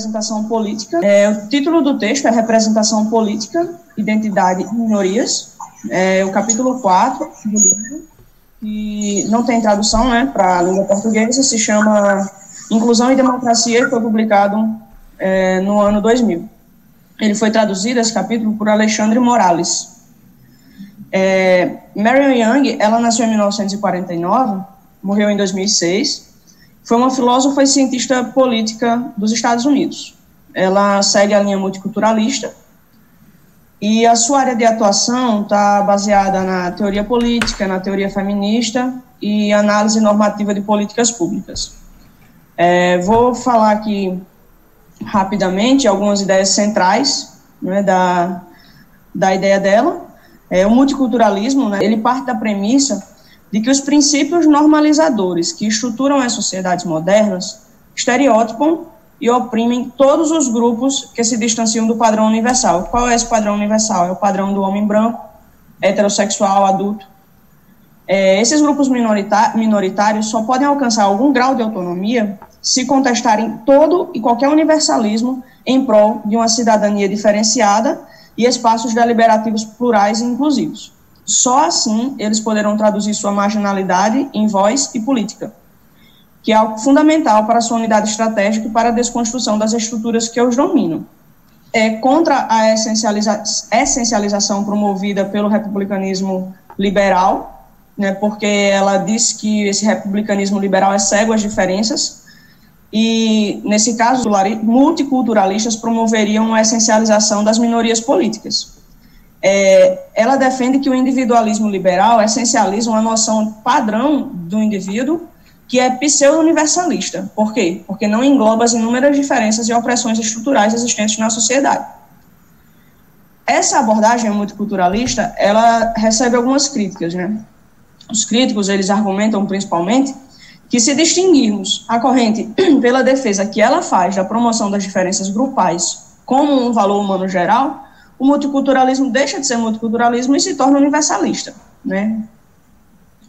representação política. É, o título do texto é Representação Política, Identidade e Minorias. É, o capítulo 4 do livro, que não tem tradução né, para a língua portuguesa, se chama Inclusão e Democracia, e foi publicado é, no ano 2000. Ele foi traduzido, esse capítulo, por Alexandre Morales. É, Marion Young, ela nasceu em 1949, morreu em 2006, foi uma filósofa e cientista política dos Estados Unidos. Ela segue a linha multiculturalista e a sua área de atuação está baseada na teoria política, na teoria feminista e análise normativa de políticas públicas. É, vou falar aqui rapidamente algumas ideias centrais né, da, da ideia dela. É, o multiculturalismo, né, ele parte da premissa de que os princípios normalizadores que estruturam as sociedades modernas estereotipam e oprimem todos os grupos que se distanciam do padrão universal. Qual é esse padrão universal? É o padrão do homem branco, heterossexual, adulto. É, esses grupos minoritários só podem alcançar algum grau de autonomia se contestarem todo e qualquer universalismo em prol de uma cidadania diferenciada e espaços deliberativos plurais e inclusivos. Só assim eles poderão traduzir sua marginalidade em voz e política, que é algo fundamental para sua unidade estratégica e para a desconstrução das estruturas que os dominam. É contra a essencializa essencialização promovida pelo republicanismo liberal, né, porque ela diz que esse republicanismo liberal é cego às diferenças, e, nesse caso, multiculturalistas promoveriam a essencialização das minorias políticas é, ela defende que o individualismo liberal essencializa uma noção padrão do indivíduo que é pseudo-universalista. Por quê? Porque não engloba as inúmeras diferenças e opressões estruturais existentes na sociedade. Essa abordagem multiculturalista, ela recebe algumas críticas, né? Os críticos, eles argumentam principalmente que se distinguirmos a corrente pela defesa que ela faz da promoção das diferenças grupais como um valor humano geral, o multiculturalismo deixa de ser multiculturalismo e se torna universalista, né?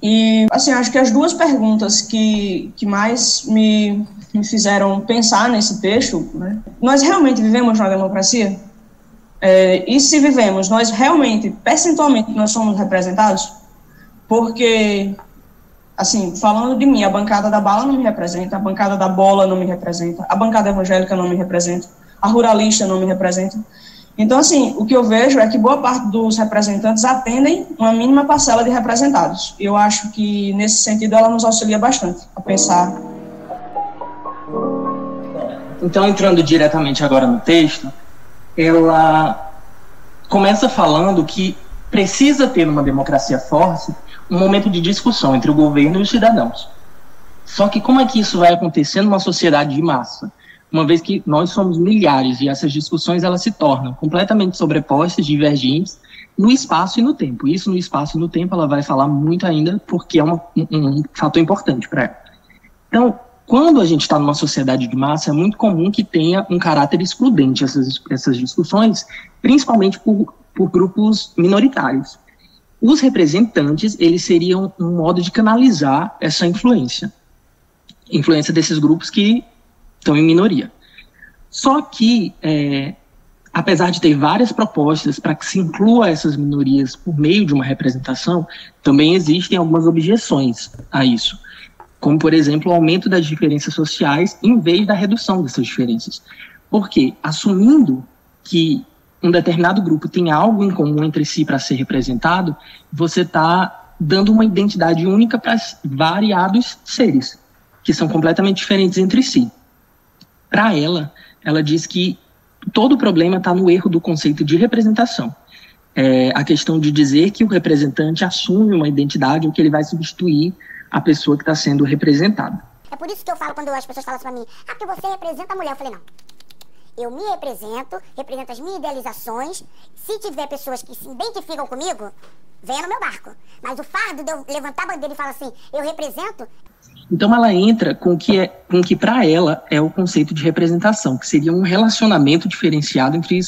E, assim, acho que as duas perguntas que, que mais me, me fizeram pensar nesse texto, né? Nós realmente vivemos na democracia? É, e se vivemos, nós realmente, percentualmente, nós somos representados? Porque, assim, falando de mim, a bancada da bala não me representa, a bancada da bola não me representa, a bancada evangélica não me representa, a ruralista não me representa. Então, assim, o que eu vejo é que boa parte dos representantes atendem uma mínima parcela de representados. Eu acho que, nesse sentido, ela nos auxilia bastante a pensar. Então, entrando diretamente agora no texto, ela começa falando que precisa ter numa democracia forte um momento de discussão entre o governo e os cidadãos. Só que como é que isso vai acontecer numa sociedade de massa? Uma vez que nós somos milhares e essas discussões elas se tornam completamente sobrepostas, divergentes, no espaço e no tempo. Isso no espaço e no tempo ela vai falar muito ainda, porque é uma, um, um fator importante para ela. Então, quando a gente está numa sociedade de massa, é muito comum que tenha um caráter excludente essas, essas discussões, principalmente por, por grupos minoritários. Os representantes, eles seriam um modo de canalizar essa influência. Influência desses grupos que estão em minoria. Só que, é, apesar de ter várias propostas para que se inclua essas minorias por meio de uma representação, também existem algumas objeções a isso. Como, por exemplo, o aumento das diferenças sociais em vez da redução dessas diferenças. Porque, assumindo que um determinado grupo tem algo em comum entre si para ser representado, você está dando uma identidade única para variados seres, que são completamente diferentes entre si. Para ela, ela diz que todo o problema está no erro do conceito de representação. É a questão de dizer que o representante assume uma identidade ou que ele vai substituir a pessoa que está sendo representada. É por isso que eu falo quando as pessoas falam para mim, ah, você representa a mulher. Eu falei, não. Eu me represento, represento as minhas idealizações. Se tiver pessoas que se identificam comigo, venha no meu barco. Mas o fardo de eu levantar a bandeira e falar assim, eu represento, então ela entra com que é, com que para ela é o conceito de representação, que seria um relacionamento diferenciado entre,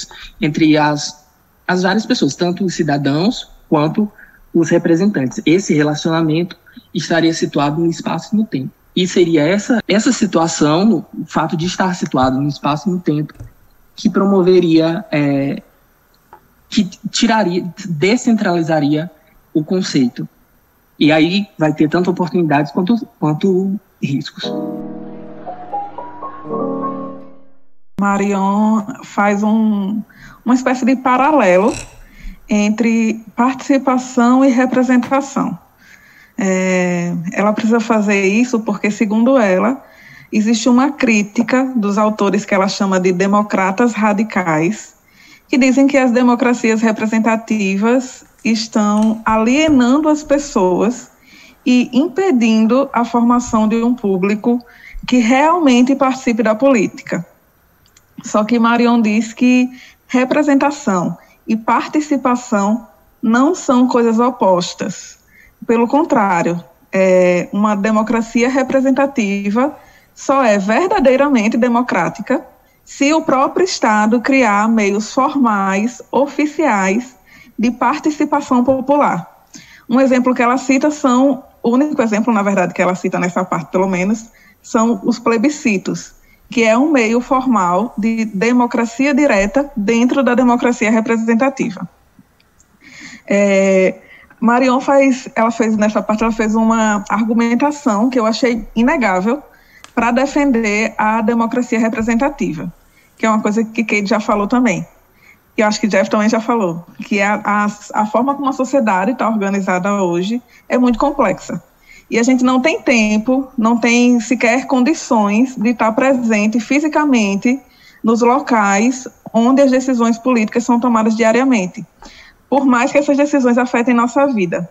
entre as, as várias pessoas, tanto os cidadãos quanto os representantes. Esse relacionamento estaria situado no espaço e no tempo. E seria essa, essa situação, o fato de estar situado no espaço e no tempo, que promoveria, é, que tiraria, descentralizaria o conceito. E aí vai ter tanto oportunidades quanto, quanto riscos. Marion faz um, uma espécie de paralelo entre participação e representação. É, ela precisa fazer isso porque, segundo ela, existe uma crítica dos autores que ela chama de democratas radicais, que dizem que as democracias representativas estão alienando as pessoas e impedindo a formação de um público que realmente participe da política. Só que Marion diz que representação e participação não são coisas opostas. Pelo contrário, é, uma democracia representativa só é verdadeiramente democrática se o próprio Estado criar meios formais, oficiais, de participação popular. Um exemplo que ela cita são, o único exemplo, na verdade, que ela cita nessa parte, pelo menos, são os plebiscitos, que é um meio formal de democracia direta dentro da democracia representativa. É, Marion faz, ela fez nessa parte, ela fez uma argumentação que eu achei inegável para defender a democracia representativa, que é uma coisa que Kate já falou também e eu acho que Jeff também já falou, que a, a, a forma como a sociedade está organizada hoje é muito complexa. E a gente não tem tempo, não tem sequer condições de estar presente fisicamente nos locais onde as decisões políticas são tomadas diariamente, por mais que essas decisões afetem nossa vida.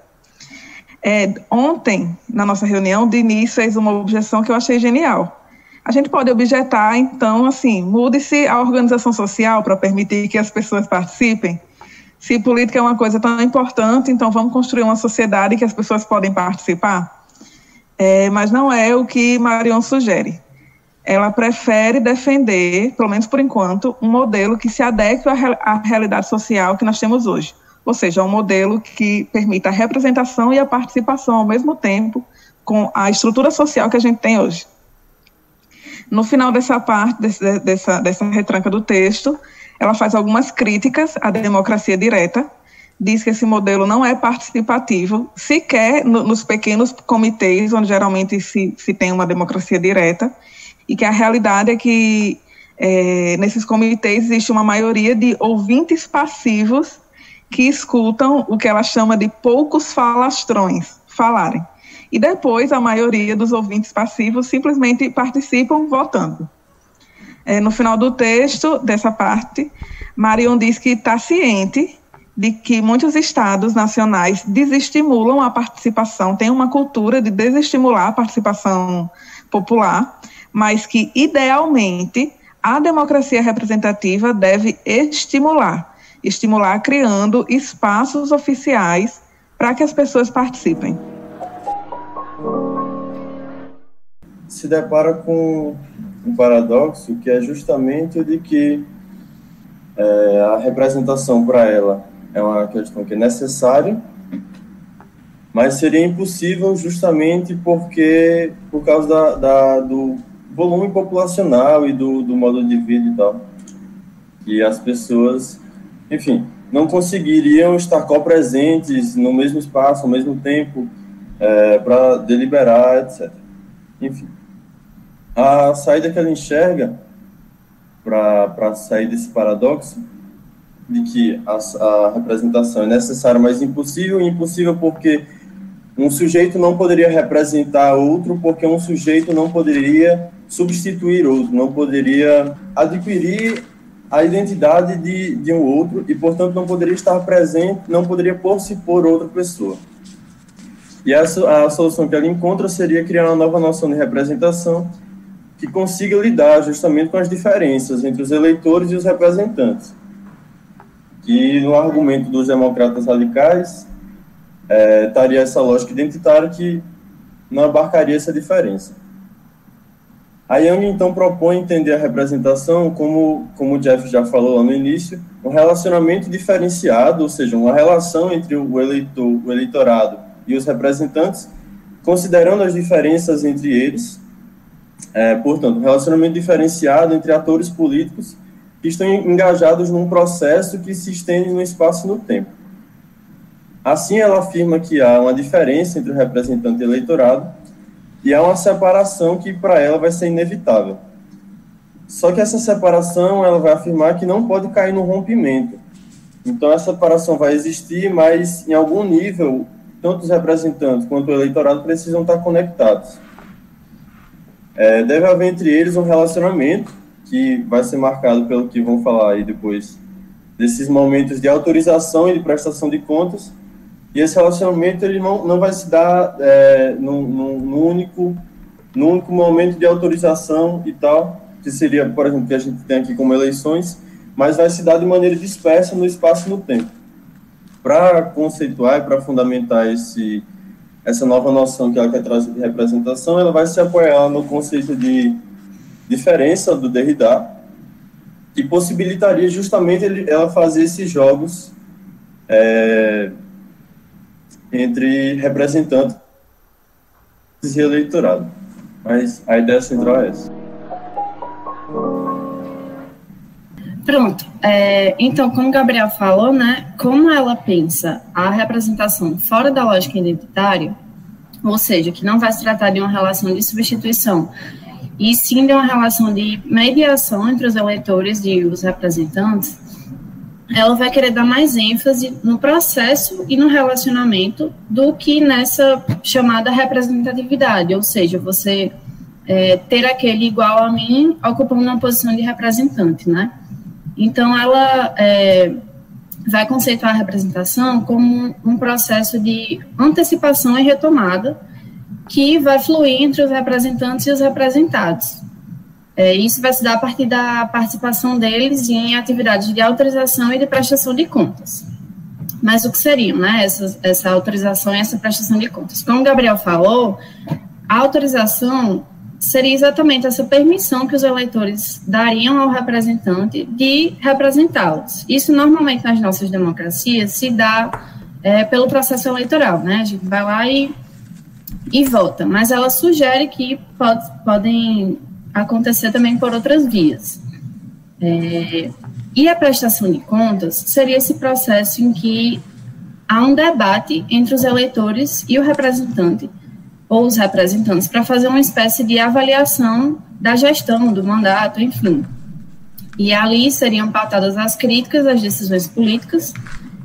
É, ontem, na nossa reunião, Diniz fez uma objeção que eu achei genial a gente pode objetar, então, assim, mude-se a organização social para permitir que as pessoas participem. Se política é uma coisa tão importante, então vamos construir uma sociedade que as pessoas podem participar. É, mas não é o que Marion sugere. Ela prefere defender, pelo menos por enquanto, um modelo que se adeque à realidade social que nós temos hoje. Ou seja, um modelo que permita a representação e a participação ao mesmo tempo com a estrutura social que a gente tem hoje. No final dessa parte, desse, dessa, dessa retranca do texto, ela faz algumas críticas à democracia direta, diz que esse modelo não é participativo, sequer no, nos pequenos comitês, onde geralmente se, se tem uma democracia direta, e que a realidade é que é, nesses comitês existe uma maioria de ouvintes passivos que escutam o que ela chama de poucos falastrões falarem e depois a maioria dos ouvintes passivos simplesmente participam votando. É, no final do texto, dessa parte, Marion diz que está ciente de que muitos estados nacionais desestimulam a participação, tem uma cultura de desestimular a participação popular, mas que, idealmente, a democracia representativa deve estimular, estimular criando espaços oficiais para que as pessoas participem. se depara com um paradoxo que é justamente o de que é, a representação para ela é uma questão que é necessária, mas seria impossível justamente porque por causa da, da do volume populacional e do, do modo de vida e tal. E as pessoas, enfim, não conseguiriam estar co-presentes no mesmo espaço, ao mesmo tempo, é, para deliberar, etc. Enfim a saída que ela enxerga para sair desse paradoxo de que a, a, representação é necessária, mas impossível, e impossível porque um sujeito não poderia representar outro, porque um sujeito não poderia substituir outro, não poderia adquirir a identidade de, de um outro e, portanto, não poderia estar presente, não poderia por-se por outra pessoa. E essa, a solução que ela encontra seria criar uma nova noção de representação que consiga lidar justamente com as diferenças entre os eleitores e os representantes. Que no argumento dos democratas radicais é, estaria essa lógica identitária que não abarcaria essa diferença. A Young então propõe entender a representação como, como o Jeff já falou lá no início, um relacionamento diferenciado, ou seja, uma relação entre o eleitor, o eleitorado e os representantes, considerando as diferenças entre eles É, portanto, um relacionamento diferenciado entre atores políticos que estão engajados num processo que se estende no espaço e no tempo. Assim, ela afirma que há uma diferença entre o representante e o eleitorado e há uma separação que para ela vai ser inevitável. Só que essa separação ela vai afirmar que não pode cair no rompimento. Então, essa separação vai existir, mas em algum nível, tanto os representantes quanto o eleitorado precisam estar conectados. É, deve haver entre eles um relacionamento que vai ser marcado pelo que vão falar aí depois, desses momentos de autorização e de prestação de contas, e esse relacionamento ele não, não vai se dar é, no, único, único momento de autorização e tal, que seria, por exemplo, que a gente tem aqui como eleições, mas vai se dar de maneira dispersa no espaço e no tempo. Para conceituar e para fundamentar esse, essa nova noção que ela quer trazer de representação, ela vai se apoiar no conceito de diferença do Derrida, que possibilitaria justamente ela fazer esses jogos é, entre representantes e eleitorado. Mas a ideia central é essa. Pronto. É, então, como o Gabriel falou, né, como ela pensa a representação fora da lógica identitária, ou seja, que não vai se tratar de uma relação de substituição e sim de uma relação de mediação entre os eleitores e os representantes, ela vai querer dar mais ênfase no processo e no relacionamento do que nessa chamada representatividade, ou seja, você é, ter aquele igual a mim ocupando uma posição de representante, né? Então, ela é, vai conceituar a representação como um processo de antecipação e retomada que vai fluir entre os representantes e os representados. É, isso vai se dar a partir da participação deles em atividades de autorização e de prestação de contas. Mas o que seriam, né, essa, essa autorização e essa prestação de contas? Como o Gabriel falou, a autorização seria exatamente essa permissão que os eleitores dariam ao representante de representá-los. Isso normalmente nas nossas democracias se dá é, pelo processo eleitoral, né? A gente vai lá e e vota, mas ela sugere que pode, podem acontecer também por outras vias. É, e a prestação de contas seria esse processo em que há um debate entre os eleitores e o representante, ou os representantes, para fazer uma espécie de avaliação da gestão, do mandato, enfim. E ali seriam pautadas as críticas às decisões políticas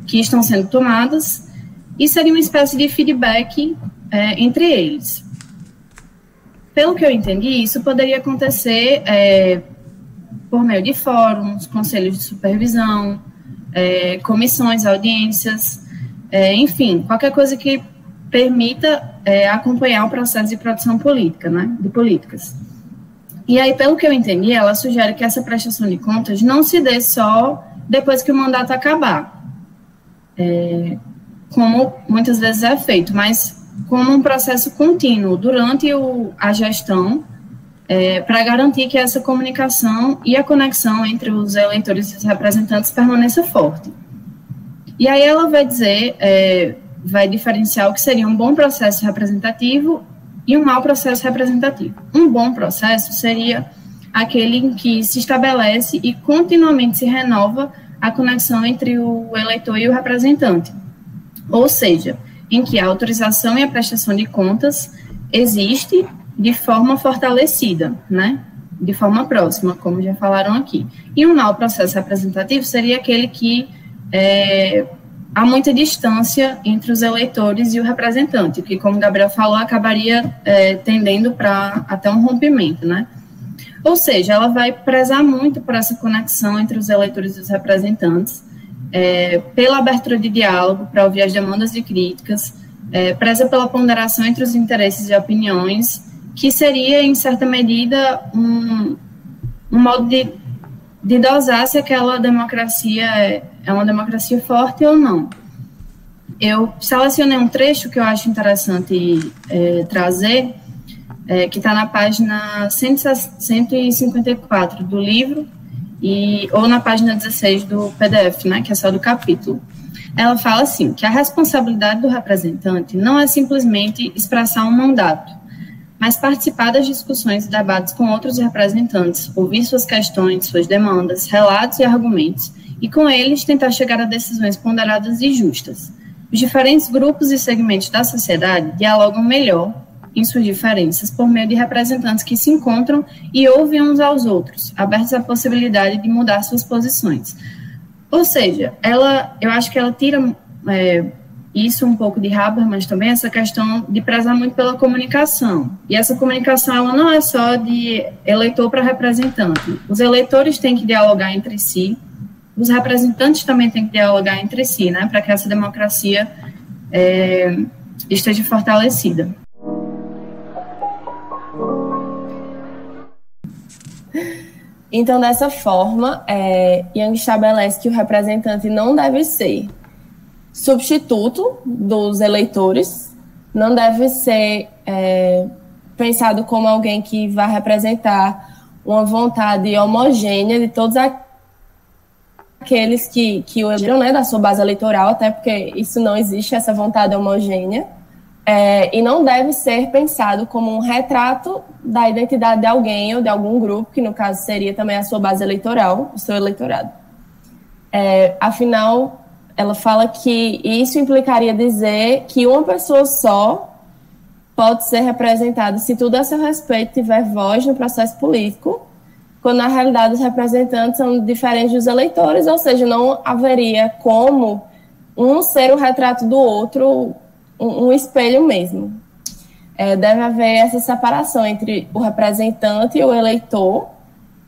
que estão sendo tomadas, e seria uma espécie de feedback é, entre eles. Pelo que eu entendi, isso poderia acontecer é, por meio de fóruns, conselhos de supervisão, é, comissões, audiências, é, enfim, qualquer coisa que permita é, acompanhar o processo de produção política, né, de políticas. E aí, pelo que eu entendi, ela sugere que essa prestação de contas não se dê só depois que o mandato acabar, é, como muitas vezes é feito, mas como um processo contínuo durante o, a gestão, é, para garantir que essa comunicação e a conexão entre os eleitores e os representantes permaneça forte. E aí ela vai dizer, é, vai diferenciar o que seria um bom processo representativo e um mau processo representativo. Um bom processo seria aquele em que se estabelece e continuamente se renova a conexão entre o eleitor e o representante. Ou seja, em que a autorização e a prestação de contas existe de forma fortalecida, né? De forma próxima, como já falaram aqui. E um mau processo representativo seria aquele que é, há muita distância entre os eleitores e o representante, que, como Gabriel falou, acabaria é, tendendo para até um rompimento, né? Ou seja, ela vai prezar muito por essa conexão entre os eleitores e os representantes, é, pela abertura de diálogo para ouvir as demandas e críticas, é, preza pela ponderação entre os interesses e opiniões, que seria, em certa medida, um, um modo de, de dosar se aquela democracia é, é uma democracia forte ou não. Eu selecionei um trecho que eu acho interessante é, trazer, é, que está na página 154 do livro, e, ou na página 16 do PDF, né, que é só do capítulo. Ela fala assim, que a responsabilidade do representante não é simplesmente expressar um mandato, mas participar das discussões e debates com outros representantes, ouvir suas questões, suas demandas, relatos e argumentos, e com eles tentar chegar a decisões ponderadas e justas. Os diferentes grupos e segmentos da sociedade dialogam melhor em suas diferenças por meio de representantes que se encontram e ouvem uns aos outros, abertos à possibilidade de mudar suas posições. Ou seja, ela, eu acho que ela tira é, isso um pouco de Habermas também, essa questão de prezar muito pela comunicação. E essa comunicação ela não é só de eleitor para representante. Os eleitores têm que dialogar entre si, os representantes também têm que dialogar entre si, né, para que essa democracia é, esteja fortalecida. Então, dessa forma, é, Young estabelece que o representante não deve ser substituto dos eleitores, não deve ser é, pensado como alguém que vai representar uma vontade homogênea de todos aqueles que, que o elegeram, né, da sua base eleitoral, até porque isso não existe, essa vontade homogênea, é, e não deve ser pensado como um retrato da identidade de alguém ou de algum grupo, que no caso seria também a sua base eleitoral, o seu eleitorado. É, afinal, ela fala que isso implicaria dizer que uma pessoa só pode ser representada se tudo a seu respeito tiver voz no processo político, quando na realidade os representantes são diferentes dos eleitores, ou seja, não haveria como um ser o retrato do outro, um, um espelho mesmo. É, deve haver essa separação entre o representante e o eleitor,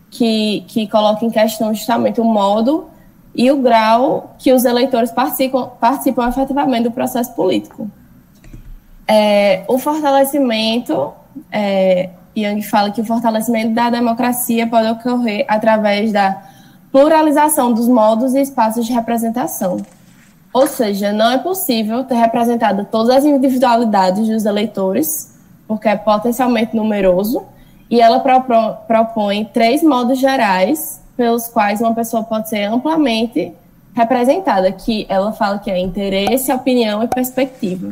que, que coloca em questão justamente o modo e o grau que os eleitores participam, participam efetivamente do processo político. É, o fortalecimento, é, fala que o fortalecimento da democracia pode ocorrer através da pluralização dos modos e espaços de representação. Ou seja, não é possível ter representado todas as individualidades dos eleitores, porque é potencialmente numeroso, e ela propõe três modos gerais pelos quais uma pessoa pode ser amplamente representada, que ela fala que é interesse, opinião e perspectiva.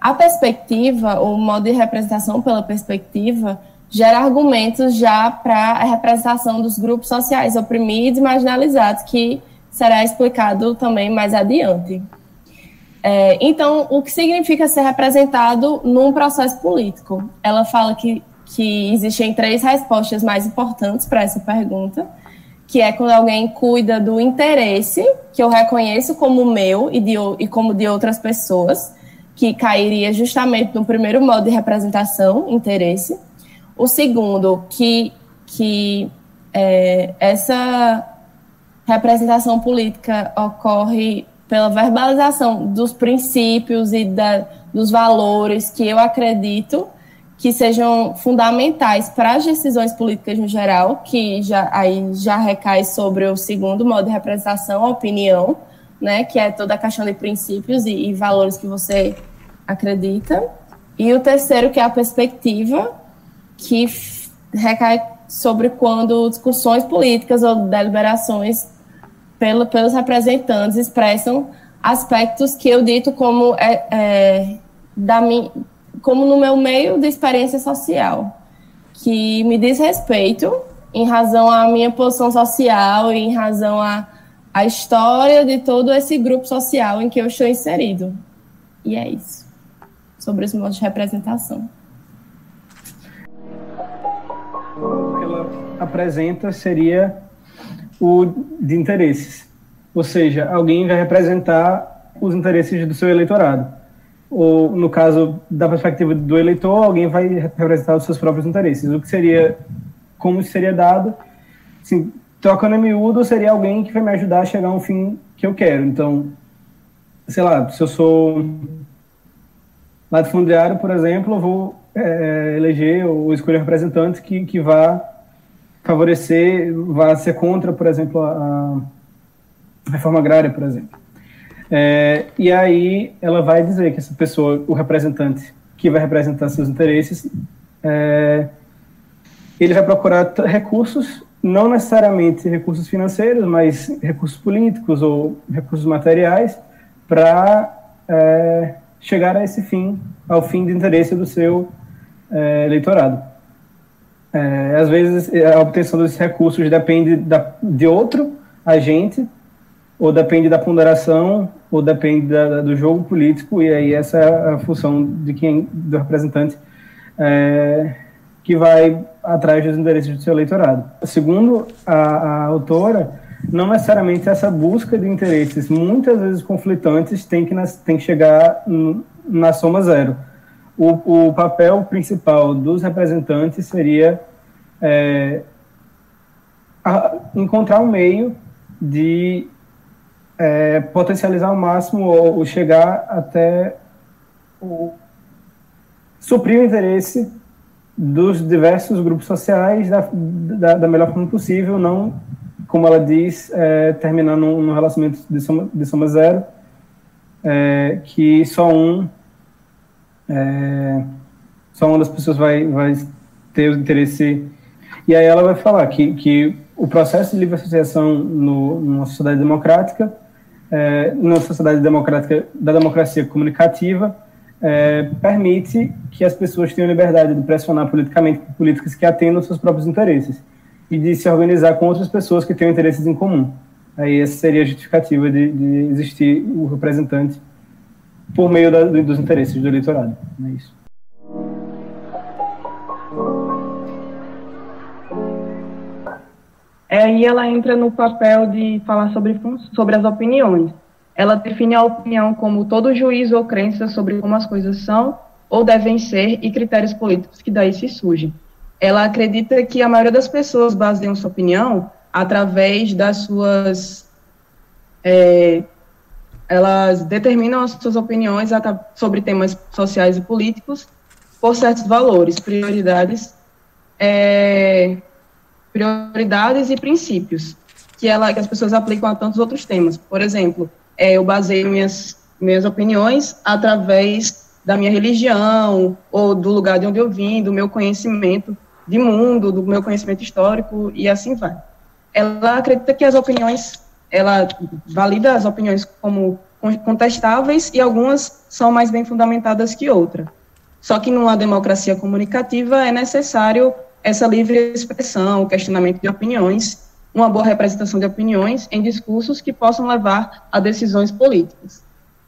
A perspectiva, o modo de representação pela perspectiva, gera argumentos já para a representação dos grupos sociais oprimidos e marginalizados, que será explicado também mais adiante. É, então, o que significa ser representado num processo político? Ela fala que, que existem três respostas mais importantes para essa pergunta que é quando alguém cuida do interesse, que eu reconheço como meu e, de, e como de outras pessoas, que cairia justamente no primeiro modo de representação, interesse. O segundo, que, que é, essa representação política ocorre pela verbalização dos princípios e da, dos valores que eu acredito que sejam fundamentais para as decisões políticas no geral, que já, aí já recai sobre o segundo modo de representação, a opinião, né, que é toda a questão de princípios e, e valores que você acredita. E o terceiro, que é a perspectiva, que recai sobre quando discussões políticas ou deliberações pelo, pelos representantes expressam aspectos que eu dito como é, é, da minha como no meu meio de experiência social, que me diz respeito em razão à minha posição social e em razão à, à história de todo esse grupo social em que eu estou inserido. E é isso, sobre os modos de representação. O que ela apresenta seria o de interesses, ou seja, alguém vai representar os interesses do seu eleitorado ou no caso da perspectiva do eleitor, alguém vai representar os seus próprios interesses. O que seria, como seria dado, assim, trocando em miúdo, seria alguém que vai me ajudar a chegar a um fim que eu quero. Então, sei lá, se eu sou latifundiário, por exemplo, eu vou é, eleger ou escolher representante que, que vá favorecer, vá ser contra, por exemplo, a, a reforma agrária, por exemplo. É, e aí ela vai dizer que essa pessoa, o representante que vai representar seus interesses, é, ele vai procurar recursos, não necessariamente recursos financeiros, mas recursos políticos ou recursos materiais, para é, chegar a esse fim, ao fim de interesse do seu é, eleitorado. É, às vezes, a obtenção desses recursos depende da, de outro agente, ou depende da ponderação, ou depende da, do jogo político, e aí essa é a função de quem, do representante é, que vai atrás dos interesses do seu eleitorado. Segundo a, a autora, não necessariamente essa busca de interesses, muitas vezes conflitantes, tem que, tem que chegar na soma zero. O, o papel principal dos representantes seria é, encontrar um meio de é, potencializar ao máximo ou, ou chegar até o, suprir o interesse dos diversos grupos sociais da, da, da melhor forma possível, não, como ela diz, é, terminando num relacionamento de soma, de soma zero, é, que só um é, só uma das pessoas vai, vai ter o interesse. E aí ela vai falar que, que o processo de livre associação no, numa sociedade democrática, é, numa sociedade democrática da democracia comunicativa, é, permite que as pessoas tenham liberdade de pressionar politicamente políticas que atendam seus próprios interesses e de se organizar com outras pessoas que tenham interesses em comum. Aí essa seria a justificativa de, de existir o representante por meio da, dos interesses do eleitorado. É isso. É, aí ela entra no papel de falar sobre, sobre as opiniões. Ela define a opinião como todo juízo ou crença sobre como as coisas são ou devem ser e critérios políticos que daí se surgem. Ela acredita que a maioria das pessoas baseiam sua opinião através das suas é, elas determinam as suas opiniões sobre temas sociais e políticos por certos valores, prioridades, é, prioridades e princípios que, ela, que as pessoas aplicam a tantos outros temas. Por exemplo, é, eu baseio minhas, minhas opiniões através da minha religião ou do lugar de onde eu vim, do meu conhecimento de mundo, do meu conhecimento histórico e assim vai. Ela acredita que as opiniões ela valida as opiniões como contestáveis e algumas são mais bem fundamentadas que outras. Só que numa democracia comunicativa é necessário essa livre expressão, questionamento de opiniões, uma boa representação de opiniões em discursos que possam levar a decisões políticas.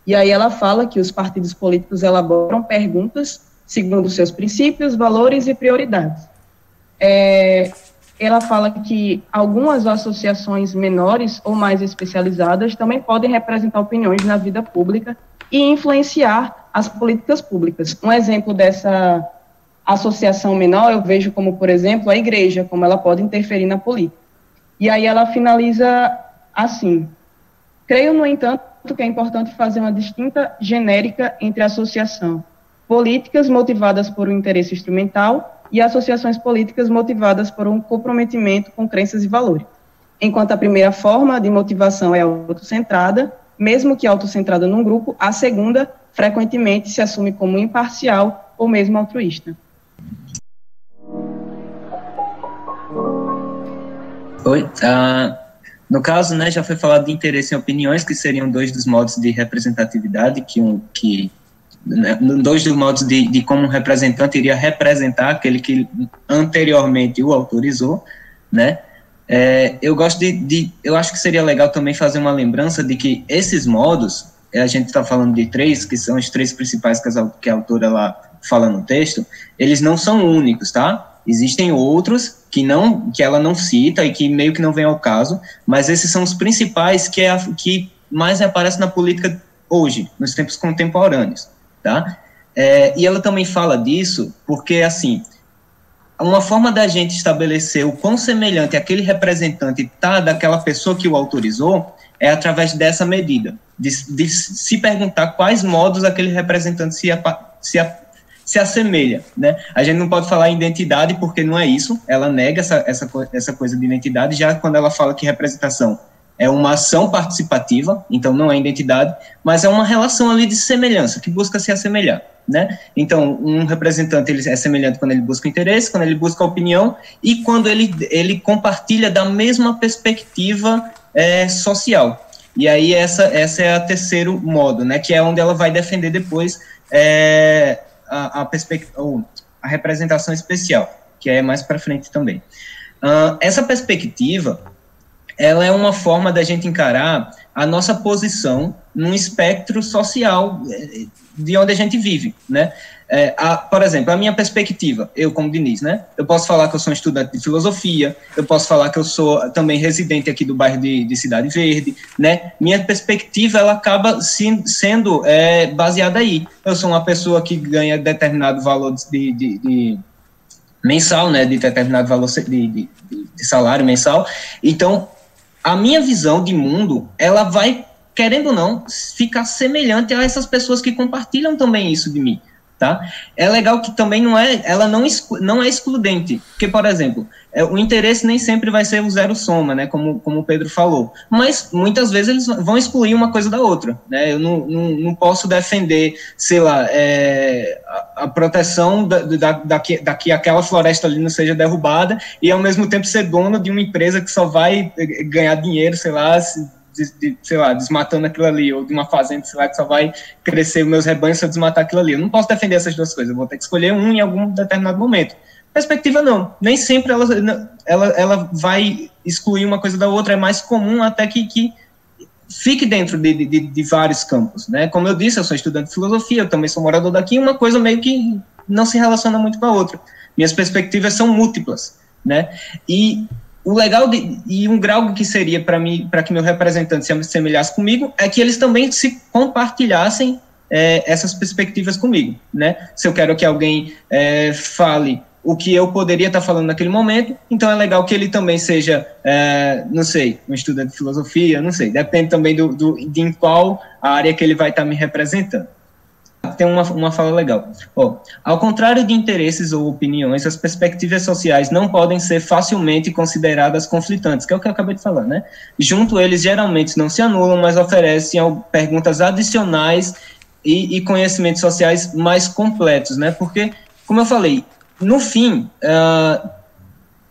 E aí ela fala que os partidos políticos elaboram perguntas segundo seus princípios, valores e prioridades. É, ela fala que algumas associações menores ou mais especializadas também podem representar opiniões na vida pública e influenciar as políticas públicas. Um exemplo dessa associação menor eu vejo como, por exemplo, a igreja, como ela pode interferir na política. E aí ela finaliza assim: Creio, no entanto, que é importante fazer uma distinta genérica entre associação, políticas motivadas por um interesse instrumental e associações políticas motivadas por um comprometimento com crenças e valores. Enquanto a primeira forma de motivação é autocentrada, mesmo que autocentrada num grupo, a segunda frequentemente se assume como imparcial ou mesmo altruísta. Oi, uh, no caso, né, já foi falado de interesse em opiniões, que seriam dois dos modos de representatividade que, um, que dois dos modos de, de como um representante iria representar aquele que anteriormente o autorizou, né? É, eu gosto de, de, eu acho que seria legal também fazer uma lembrança de que esses modos, a gente está falando de três, que são os três principais que a, que a autora lá fala no texto, eles não são únicos, tá? Existem outros que não, que ela não cita e que meio que não vem ao caso, mas esses são os principais que é a, que mais aparecem na política hoje, nos tempos contemporâneos tá? É, e ela também fala disso porque, assim, uma forma da gente estabelecer o quão semelhante aquele representante tá daquela pessoa que o autorizou é através dessa medida, de, de se perguntar quais modos aquele representante se, se, se assemelha, né? A gente não pode falar identidade porque não é isso, ela nega essa, essa, essa coisa de identidade, já quando ela fala que representação é uma ação participativa, então não é identidade, mas é uma relação ali de semelhança, que busca se assemelhar, né? Então, um representante ele é semelhante quando ele busca interesse, quando ele busca opinião e quando ele, ele compartilha da mesma perspectiva é, social. E aí essa, essa é a terceiro modo, né? Que é onde ela vai defender depois é, a, a perspectiva, a representação especial, que é mais para frente também. Uh, essa perspectiva, ela é uma forma da gente encarar a nossa posição num espectro social eh, de onde a gente vive, né? É, a, por exemplo, a minha perspectiva, eu como Diniz, né? Eu posso falar que eu sou um estudante de filosofia, eu posso falar que eu sou também residente aqui do bairro de, de Cidade Verde, né? Minha perspectiva, ela acaba se, sendo é, baseada aí. Eu sou uma pessoa que ganha determinado valor de, de, de mensal, né? De determinado valor de, de, de salário mensal. Então, a minha visão de mundo, ela vai, querendo ou não, ficar semelhante a essas pessoas que compartilham também isso de mim tá? É legal que também não é, ela não, não é excludente, porque, por exemplo, é, o interesse nem sempre vai ser o zero soma, né, como, como o Pedro falou, mas muitas vezes eles vão excluir uma coisa da outra, né, eu não, não, não posso defender, sei lá, é, a, a, proteção da, da, daqui, daqui aquela floresta ali não seja derrubada e ao mesmo tempo ser dono de uma empresa que só vai é, ganhar dinheiro, sei lá, se, de, de, sei lá, desmatando aquilo ali, ou de uma fazenda, sei lá, que só vai crescer meus rebanhos se eu desmatar aquilo ali. Eu não posso defender essas duas coisas, eu vou ter que escolher um em algum determinado momento. Perspectiva não, nem sempre ela, ela, ela vai excluir uma coisa da outra, é mais comum até que, que fique dentro de, de, de, vários campos, né? Como eu disse, eu sou estudante de filosofia, eu também sou morador daqui, uma coisa meio que não se relaciona muito com a outra. Minhas perspectivas são múltiplas, né? E o legal de, e um grau que seria para mim, para que meu representante se assemelhasse comigo, é que eles também se compartilhassem é, essas perspectivas comigo, né? Se eu quero que alguém é, fale o que eu poderia estar falando naquele momento, então é legal que ele também seja, é, não sei, um estudante de filosofia, não sei, depende também do, do de em qual área que ele vai estar me representando tem uma, uma fala legal. Oh, ao contrário de interesses ou opiniões, as perspectivas sociais não podem ser facilmente consideradas conflitantes, que é o que eu acabei de falar, né? Junto eles geralmente não se anulam, mas oferecem perguntas adicionais e, e conhecimentos sociais mais completos, né? Porque, como eu falei, no fim, uh,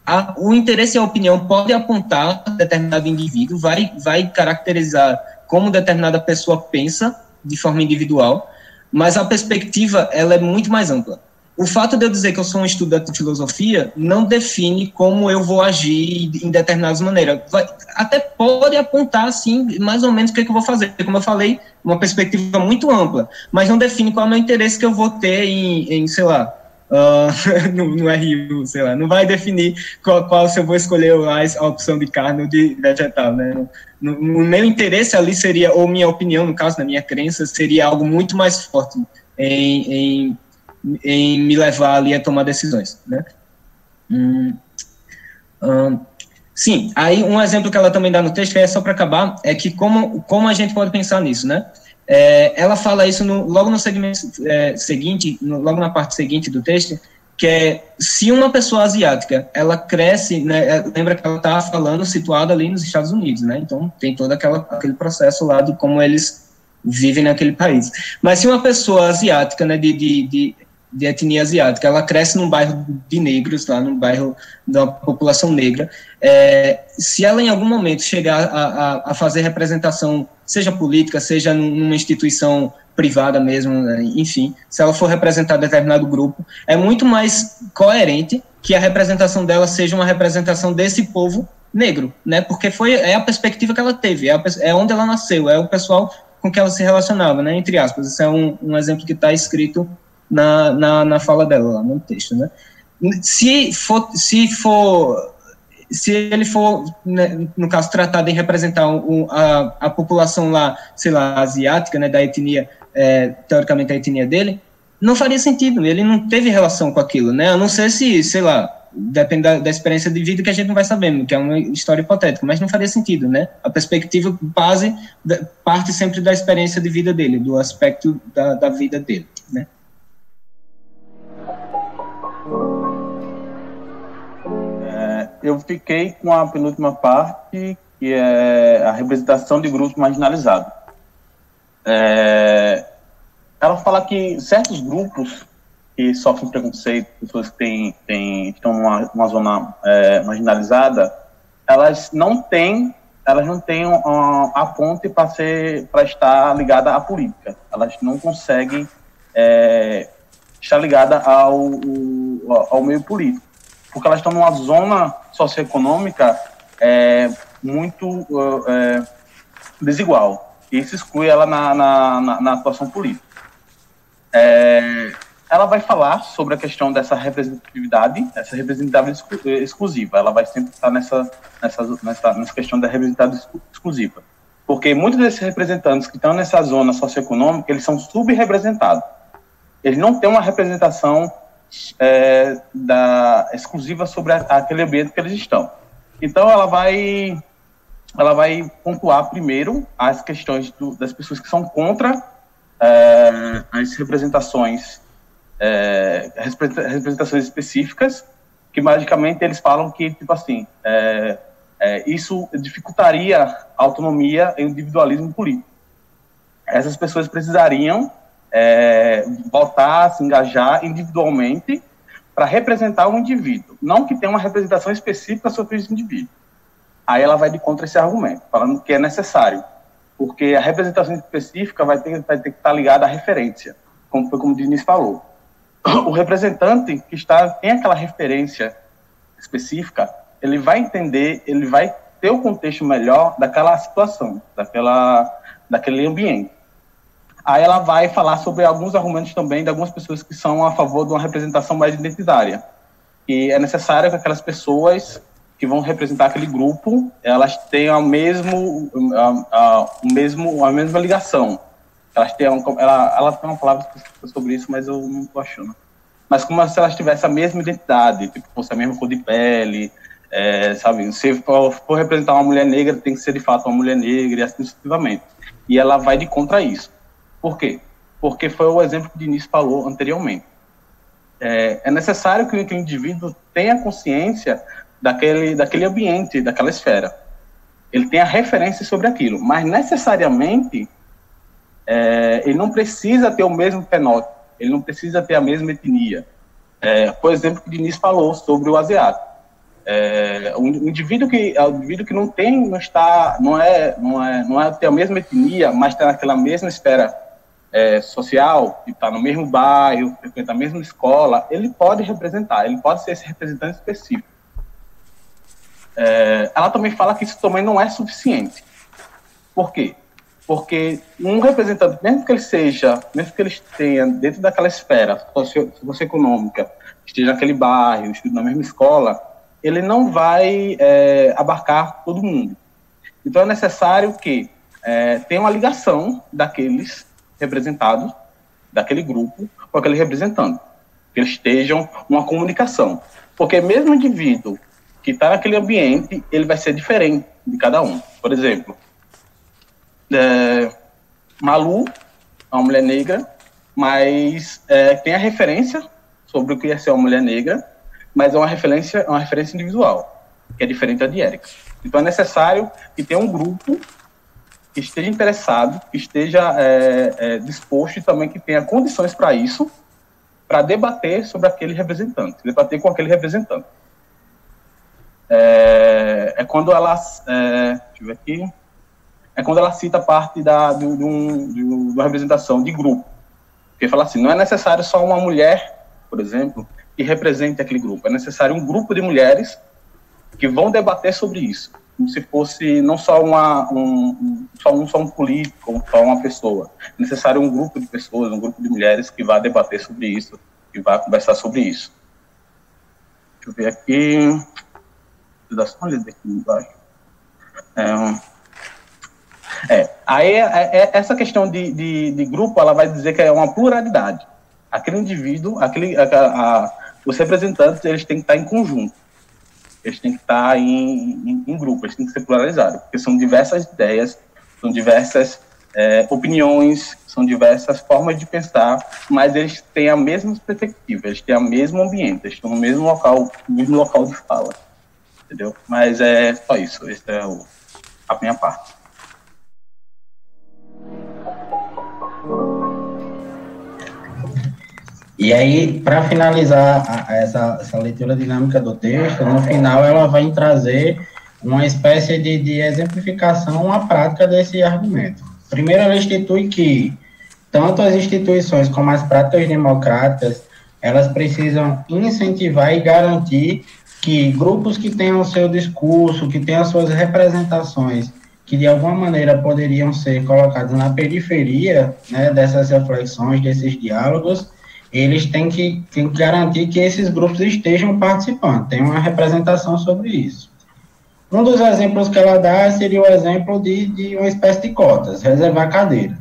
a, o interesse e a opinião pode apontar determinado indivíduo, vai, vai caracterizar como determinada pessoa pensa de forma individual, mas a perspectiva ela é muito mais ampla. O fato de eu dizer que eu sou um estudante de filosofia não define como eu vou agir em determinadas maneiras. Vai, até pode apontar, assim, mais ou menos o que, é que eu vou fazer. Como eu falei, uma perspectiva muito ampla, mas não define qual é o meu interesse que eu vou ter em, em sei lá, uh, no, no RU, sei lá, não vai definir qual, qual se eu vou escolher a, a opção de carne ou de vegetal, né? o meu interesse ali seria, ou minha opinião, no caso, na minha crença, seria algo muito mais forte em, em, em me levar ali a tomar decisões, né? Hum, sim, aí um exemplo que ela também dá no texto, é só para acabar, é que como, como a gente pode pensar nisso, né? É, ela fala isso no, logo no segmento é, seguinte, no, logo na parte seguinte do texto, que é se uma pessoa asiática ela cresce, né, é, lembra que ela está falando situada ali nos Estados Unidos, né? Então tem todo aquela, aquele processo lá de como eles vivem naquele país. Mas se uma pessoa asiática, né, de, de, de, de etnia asiática, ela cresce num bairro de negros, lá num bairro da população negra, é, se ela em algum momento chegar a, a, a fazer representação, seja política, seja numa instituição privada mesmo, né, enfim, se ela for representar determinado grupo, é muito mais coerente que a representação dela seja uma representação desse povo negro, né? Porque foi é a perspectiva que ela teve, é, a, é onde ela nasceu, é o pessoal com que ela se relacionava, né? Entre aspas, esse é um, um exemplo que está escrito na, na, na fala dela lá no texto, né? Se for, se for se ele for, né, no caso, tratado em representar um, a, a população lá, sei lá, asiática, né, da etnia é, teoricamente, a etnia dele, não faria sentido, ele não teve relação com aquilo, né? A não ser se, sei lá, depende da, da, experiência de vida que a gente não vai saber, que é uma história hipotética, mas não faria sentido, né? A perspectiva base parte sempre da experiência de vida dele, do aspecto da, da vida dele, né? Eu fiquei com a penúltima parte, que é a representação de grupos marginalizados. É, ela fala que certos grupos que sofrem preconceito, pessoas que têm, têm, estão numa, zona é, marginalizada, elas não têm elas não têm a ponte para ser para estar ligada à política. Elas não conseguem é, estar ligada ao, ao meio político, porque elas estão numa zona socioeconômica é, muito é, desigual. E isso exclui ela na, na, na, na atuação política. É, ela vai falar sobre a questão dessa representatividade, essa representatividade exclusiva. Ela vai sempre estar nessa, nessa, nessa, nessa questão da representatividade exclusiva. Porque muitos desses representantes que estão nessa zona socioeconômica, eles são subrepresentados. Eles não têm uma representação é, da, exclusiva sobre a, aquele ambiente que eles estão. Então, ela vai, ela vai pontuar primeiro as questões do, das pessoas que são contra é, as representações é, representações específicas, que magicamente eles falam que, tipo assim, é, é, isso dificultaria a autonomia e o individualismo político. Essas pessoas precisariam é, voltar, se engajar individualmente para representar o um indivíduo, não que tenha uma representação específica sobre esse indivíduo. Aí ela vai de contra esse argumento, falando que é necessário, porque a representação específica vai ter, vai ter que estar ligada à referência, como foi como o Diniz falou. o representante que está tem aquela referência específica, ele vai entender, ele vai ter o contexto melhor daquela situação, daquela, daquele ambiente. Aí ela vai falar sobre alguns argumentos também de algumas pessoas que são a favor de uma representação mais identitária. E é necessário que aquelas pessoas que vão representar aquele grupo, elas tenham a mesmo, a, a, mesmo, a mesma ligação elas têm ela, ela tem uma palavra sobre isso, mas eu não tô achando. Mas como se elas tivessem a mesma identidade, tipo, fosse a mesma cor de pele, é, sabe? Se for, for, representar uma mulher negra, tem que ser de fato uma mulher negra e assim sucessivamente. E ela vai de contra isso. Por quê? Porque foi o exemplo que o Diniz falou anteriormente. É, é necessário que o indivíduo tenha consciência daquele, daquele ambiente, daquela esfera. Ele tenha referência sobre aquilo, mas necessariamente é, ele não precisa ter o mesmo fenótipo, ele não precisa ter a mesma etnia. É, por exemplo, que o Diniz falou sobre o asiático. É, o indivíduo que o indivíduo que não tem não está não é não é não é ter a mesma etnia mas está naquela mesma esfera é, social que está no mesmo bairro frequenta a mesma escola ele pode representar ele pode ser esse representante específico. É, ela também fala que isso também não é suficiente. Por quê? Porque um representante, mesmo que ele seja, mesmo que ele tenha dentro daquela esfera socio, socioeconômica, esteja naquele bairro, estude na mesma escola, ele não vai é, abarcar todo mundo. Então é necessário que é, tenha uma ligação daqueles representados, daquele grupo, com aquele representante, que eles estejam uma comunicação. Porque mesmo o indivíduo que está naquele ambiente, ele vai ser diferente de cada um. Por exemplo, é, Malu, uma mulher negra, mas é, tem a referência sobre o que é ser uma mulher negra, mas é uma referência, uma referência individual, que é diferente da de Erika. Então é necessário que tenha um grupo que esteja interessado, que esteja é, é, disposto e também que tenha condições para isso, para debater sobre aquele representante, debater com aquele representante. É, é quando ela, é, deixa eu ver aqui, é quando ela cita parte da, de, um, de uma representação de grupo. Porque fala assim, não é necessário só uma mulher, por exemplo, que represente aquele grupo. É necessário um grupo de mulheres que vão debater sobre isso, como se fosse não só uma um, só um, só um político, só uma pessoa. É necessário um grupo de pessoas, um grupo de mulheres que vá debater sobre isso, que vá conversar sobre isso. Deixa eu ver aqui. Dá só uma olhada aqui embaixo. É, é, aí é, é, essa questão de, de, de, grupo, ela vai dizer que é uma pluralidade. Aquele indivíduo, aquele, a, a, os representantes, eles têm que estar em conjunto. Eles têm que estar em, em, em grupo, eles têm que ser pluralizados, porque são diversas ideias, são diversas é, opiniões, são diversas formas de pensar, mas eles têm a mesma perspectiva, eles têm o mesmo ambiente, eles estão no mesmo local, no mesmo local de fala, entendeu? Mas é só isso, essa é o, a minha parte. E aí, para finalizar essa, essa leitura dinâmica do texto, no final ela vai trazer uma espécie de, de exemplificação, uma prática desse argumento. Primeiro, ela institui que tanto as instituições como as práticas democráticas elas precisam incentivar e garantir que grupos que tenham seu discurso, que tenham as suas representações, que de alguma maneira poderiam ser colocados na periferia né, dessas reflexões, desses diálogos, eles têm que, têm que garantir que esses grupos estejam participando, tem uma representação sobre isso. Um dos exemplos que ela dá seria o exemplo de, de uma espécie de cotas, reservar cadeira.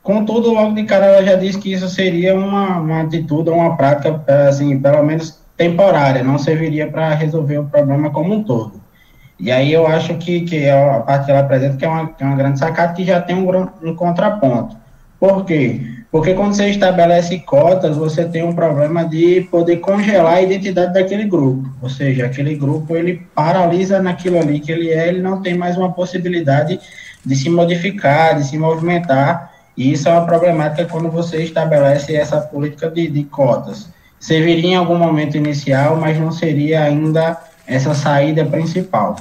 Contudo, logo de cara, ela já disse que isso seria uma, uma atitude, uma prática, assim, pelo menos temporária, não serviria para resolver o problema como um todo. E aí eu acho que, que é a parte que ela apresenta que é uma, é uma grande sacada que já tem um, um contraponto. Por quê? Porque quando você estabelece cotas, você tem um problema de poder congelar a identidade daquele grupo. Ou seja, aquele grupo ele paralisa naquilo ali que ele é, ele não tem mais uma possibilidade de se modificar, de se movimentar. E isso é uma problemática quando você estabelece essa política de, de cotas. Serviria em algum momento inicial, mas não seria ainda essa saída principal.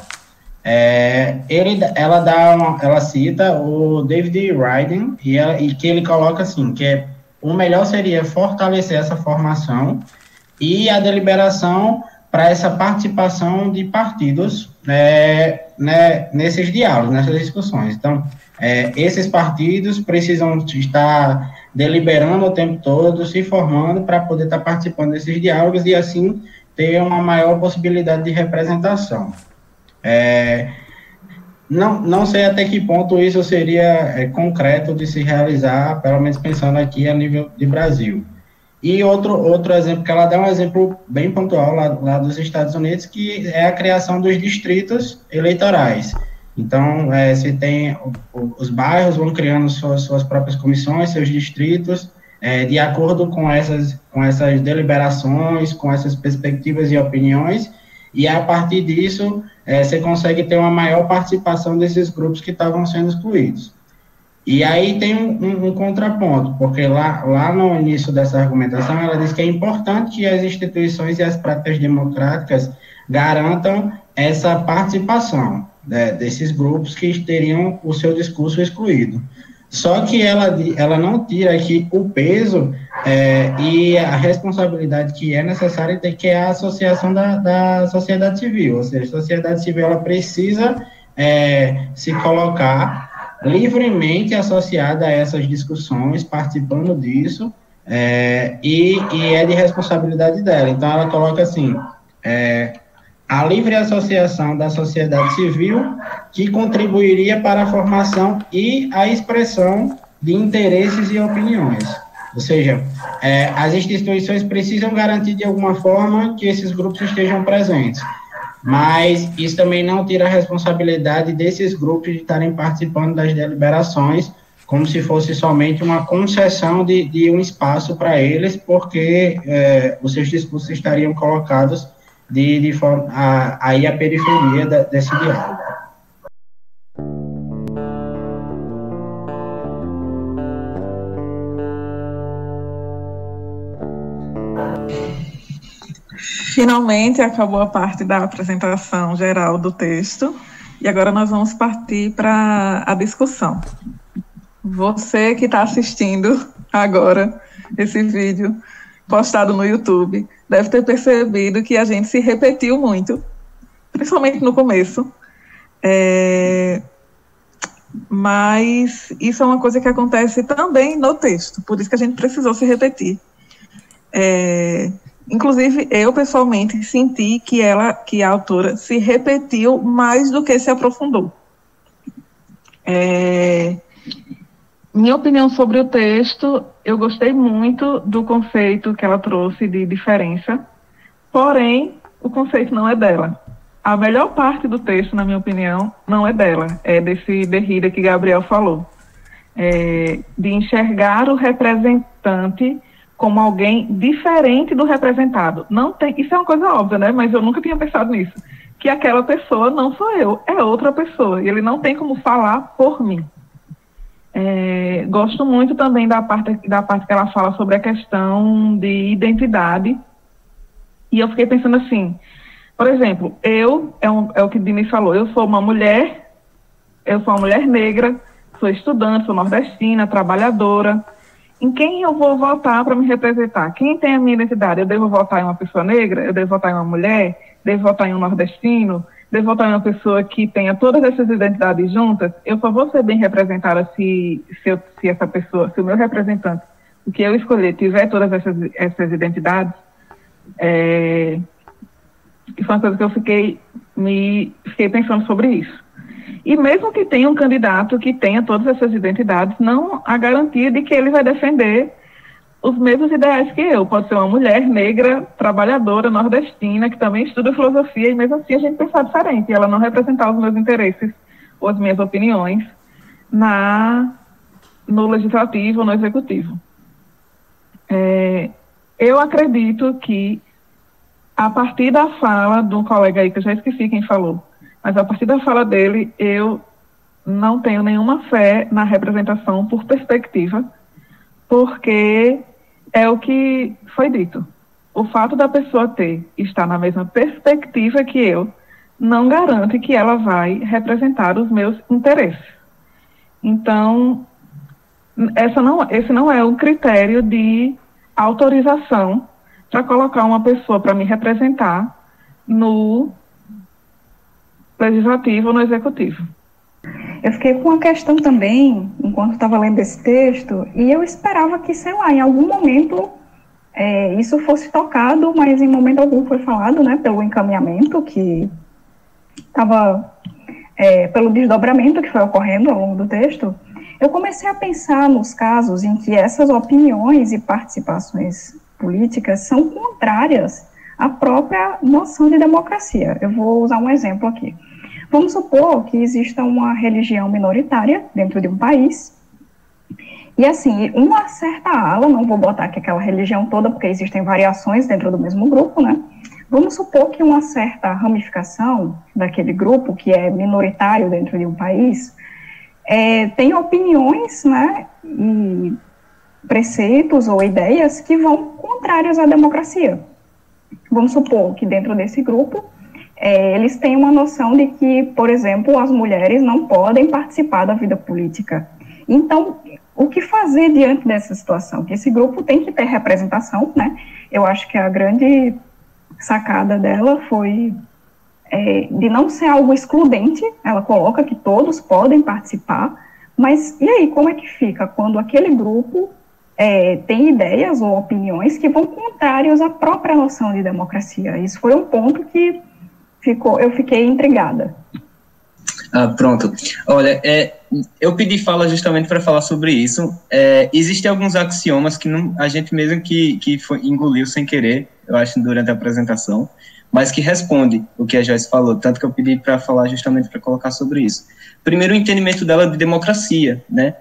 É, ele, ela dá uma, ela cita o David Ryden e, ela, e que ele coloca assim que é, o melhor seria fortalecer essa formação e a deliberação para essa participação de partidos né, né, nesses diálogos, nessas discussões. Então, é, esses partidos precisam estar deliberando o tempo todo, se formando para poder estar participando desses diálogos e assim ter uma maior possibilidade de representação. É, não, não sei até que ponto isso seria é, concreto de se realizar, pelo menos pensando aqui a nível de Brasil. E outro, outro exemplo, que ela dá um exemplo bem pontual lá, lá dos Estados Unidos, que é a criação dos distritos eleitorais. Então, é, se tem os bairros vão criando suas, suas próprias comissões, seus distritos, é, de acordo com essas, com essas deliberações, com essas perspectivas e opiniões, e a partir disso é, você consegue ter uma maior participação desses grupos que estavam sendo excluídos. E aí tem um, um, um, contraponto, porque lá, lá no início dessa argumentação ela diz que é importante que as instituições e as práticas democráticas garantam essa participação né, desses grupos que teriam o seu discurso excluído. Só que ela, ela não tira aqui o peso é, e a responsabilidade que é necessária que é a associação da, da sociedade civil, ou seja, a sociedade civil ela precisa é, se colocar livremente associada a essas discussões, participando disso, é, e, e, é de responsabilidade dela. Então, ela coloca assim: é, a livre associação da sociedade civil que contribuiria para a formação e a expressão de interesses e opiniões. Ou seja, é, as instituições precisam garantir de alguma forma que esses grupos estejam presentes, mas isso também não tira a responsabilidade desses grupos de estarem participando das deliberações, como se fosse somente uma concessão de, de um espaço para eles, porque é, os seus discursos estariam colocados de, de forma a, a ir à periferia da, desse diálogo. Finalmente acabou a parte da apresentação geral do texto e agora nós vamos partir para a discussão. Você que está assistindo agora esse vídeo postado no YouTube deve ter percebido que a gente se repetiu muito, principalmente no começo. É, mas isso é uma coisa que acontece também no texto, por isso que a gente precisou se repetir. É, inclusive, eu pessoalmente senti que ela, que a autora, se repetiu mais do que se aprofundou. É, minha opinião sobre o texto, eu gostei muito do conceito que ela trouxe de diferença, porém, o conceito não é dela. A melhor parte do texto, na minha opinião, não é dela, é desse Derrida que Gabriel falou. É, de enxergar o representante como alguém diferente do representado. Não tem, isso é uma coisa óbvia, né? Mas eu nunca tinha pensado nisso. Que aquela pessoa não sou eu, é outra pessoa. E ele não tem como falar por mim. É, gosto muito também da parte, da parte que ela fala sobre a questão de identidade. E eu fiquei pensando assim, por exemplo, eu, é, um, é o que Dini falou, eu sou uma mulher, eu sou uma mulher negra, sou estudante, sou nordestina, trabalhadora, em quem eu vou votar para me representar? Quem tem a minha identidade? Eu devo votar em uma pessoa negra? Eu devo votar em uma mulher? Devo votar em um nordestino? Votar em uma pessoa que tenha todas essas identidades juntas? Eu só vou ser bem representada se, se, eu, se essa pessoa, se o meu representante, o que eu escolher, tiver todas essas, essas identidades? É, isso é uma coisa que eu fiquei, me, fiquei pensando sobre isso. E mesmo que tenha um candidato que tenha todas essas identidades, não há garantia de que ele vai defender os mesmos ideais que eu. Pode ser uma mulher negra, trabalhadora, nordestina, que também estuda filosofia, e mesmo assim a gente pensar diferente, ela não representar os meus interesses ou as minhas opiniões na no legislativo ou no executivo. É, eu acredito que a partir da fala de um colega aí, que eu já esqueci quem falou, mas a partir da fala dele, eu não tenho nenhuma fé na representação por perspectiva, porque é o que foi dito. O fato da pessoa ter, estar na mesma perspectiva que eu, não garante que ela vai representar os meus interesses. Então, essa não, esse não é um critério de autorização para colocar uma pessoa para me representar no legislativo ou no executivo. Eu fiquei com uma questão também, enquanto estava lendo esse texto, e eu esperava que, sei lá, em algum momento é, isso fosse tocado, mas em momento algum foi falado, né, pelo encaminhamento que estava, é, pelo desdobramento que foi ocorrendo ao longo do texto, eu comecei a pensar nos casos em que essas opiniões e participações políticas são contrárias à própria noção de democracia. Eu vou usar um exemplo aqui. Vamos supor que exista uma religião minoritária dentro de um país. E assim, uma certa ala, não vou botar aqui aquela religião toda, porque existem variações dentro do mesmo grupo, né? Vamos supor que uma certa ramificação daquele grupo, que é minoritário dentro de um país, é, tem opiniões, né, e preceitos ou ideias que vão contrários à democracia. Vamos supor que dentro desse grupo é, eles têm uma noção de que, por exemplo, as mulheres não podem participar da vida política. Então, o que fazer diante dessa situação? Que esse grupo tem que ter representação, né? Eu acho que a grande sacada dela foi é, de não ser algo excludente, ela coloca que todos podem participar, mas e aí, como é que fica quando aquele grupo é, tem ideias ou opiniões que vão contrários à própria noção de democracia? Isso foi um ponto que ficou, eu fiquei intrigada. Ah, pronto. Olha, é, eu pedi fala justamente para falar sobre isso. É, existem alguns axiomas que não, a gente mesmo que, que foi, engoliu sem querer, eu acho, durante a apresentação, mas que responde o que a Joyce falou, tanto que eu pedi para falar justamente para colocar sobre isso. Primeiro, o entendimento dela de democracia, né?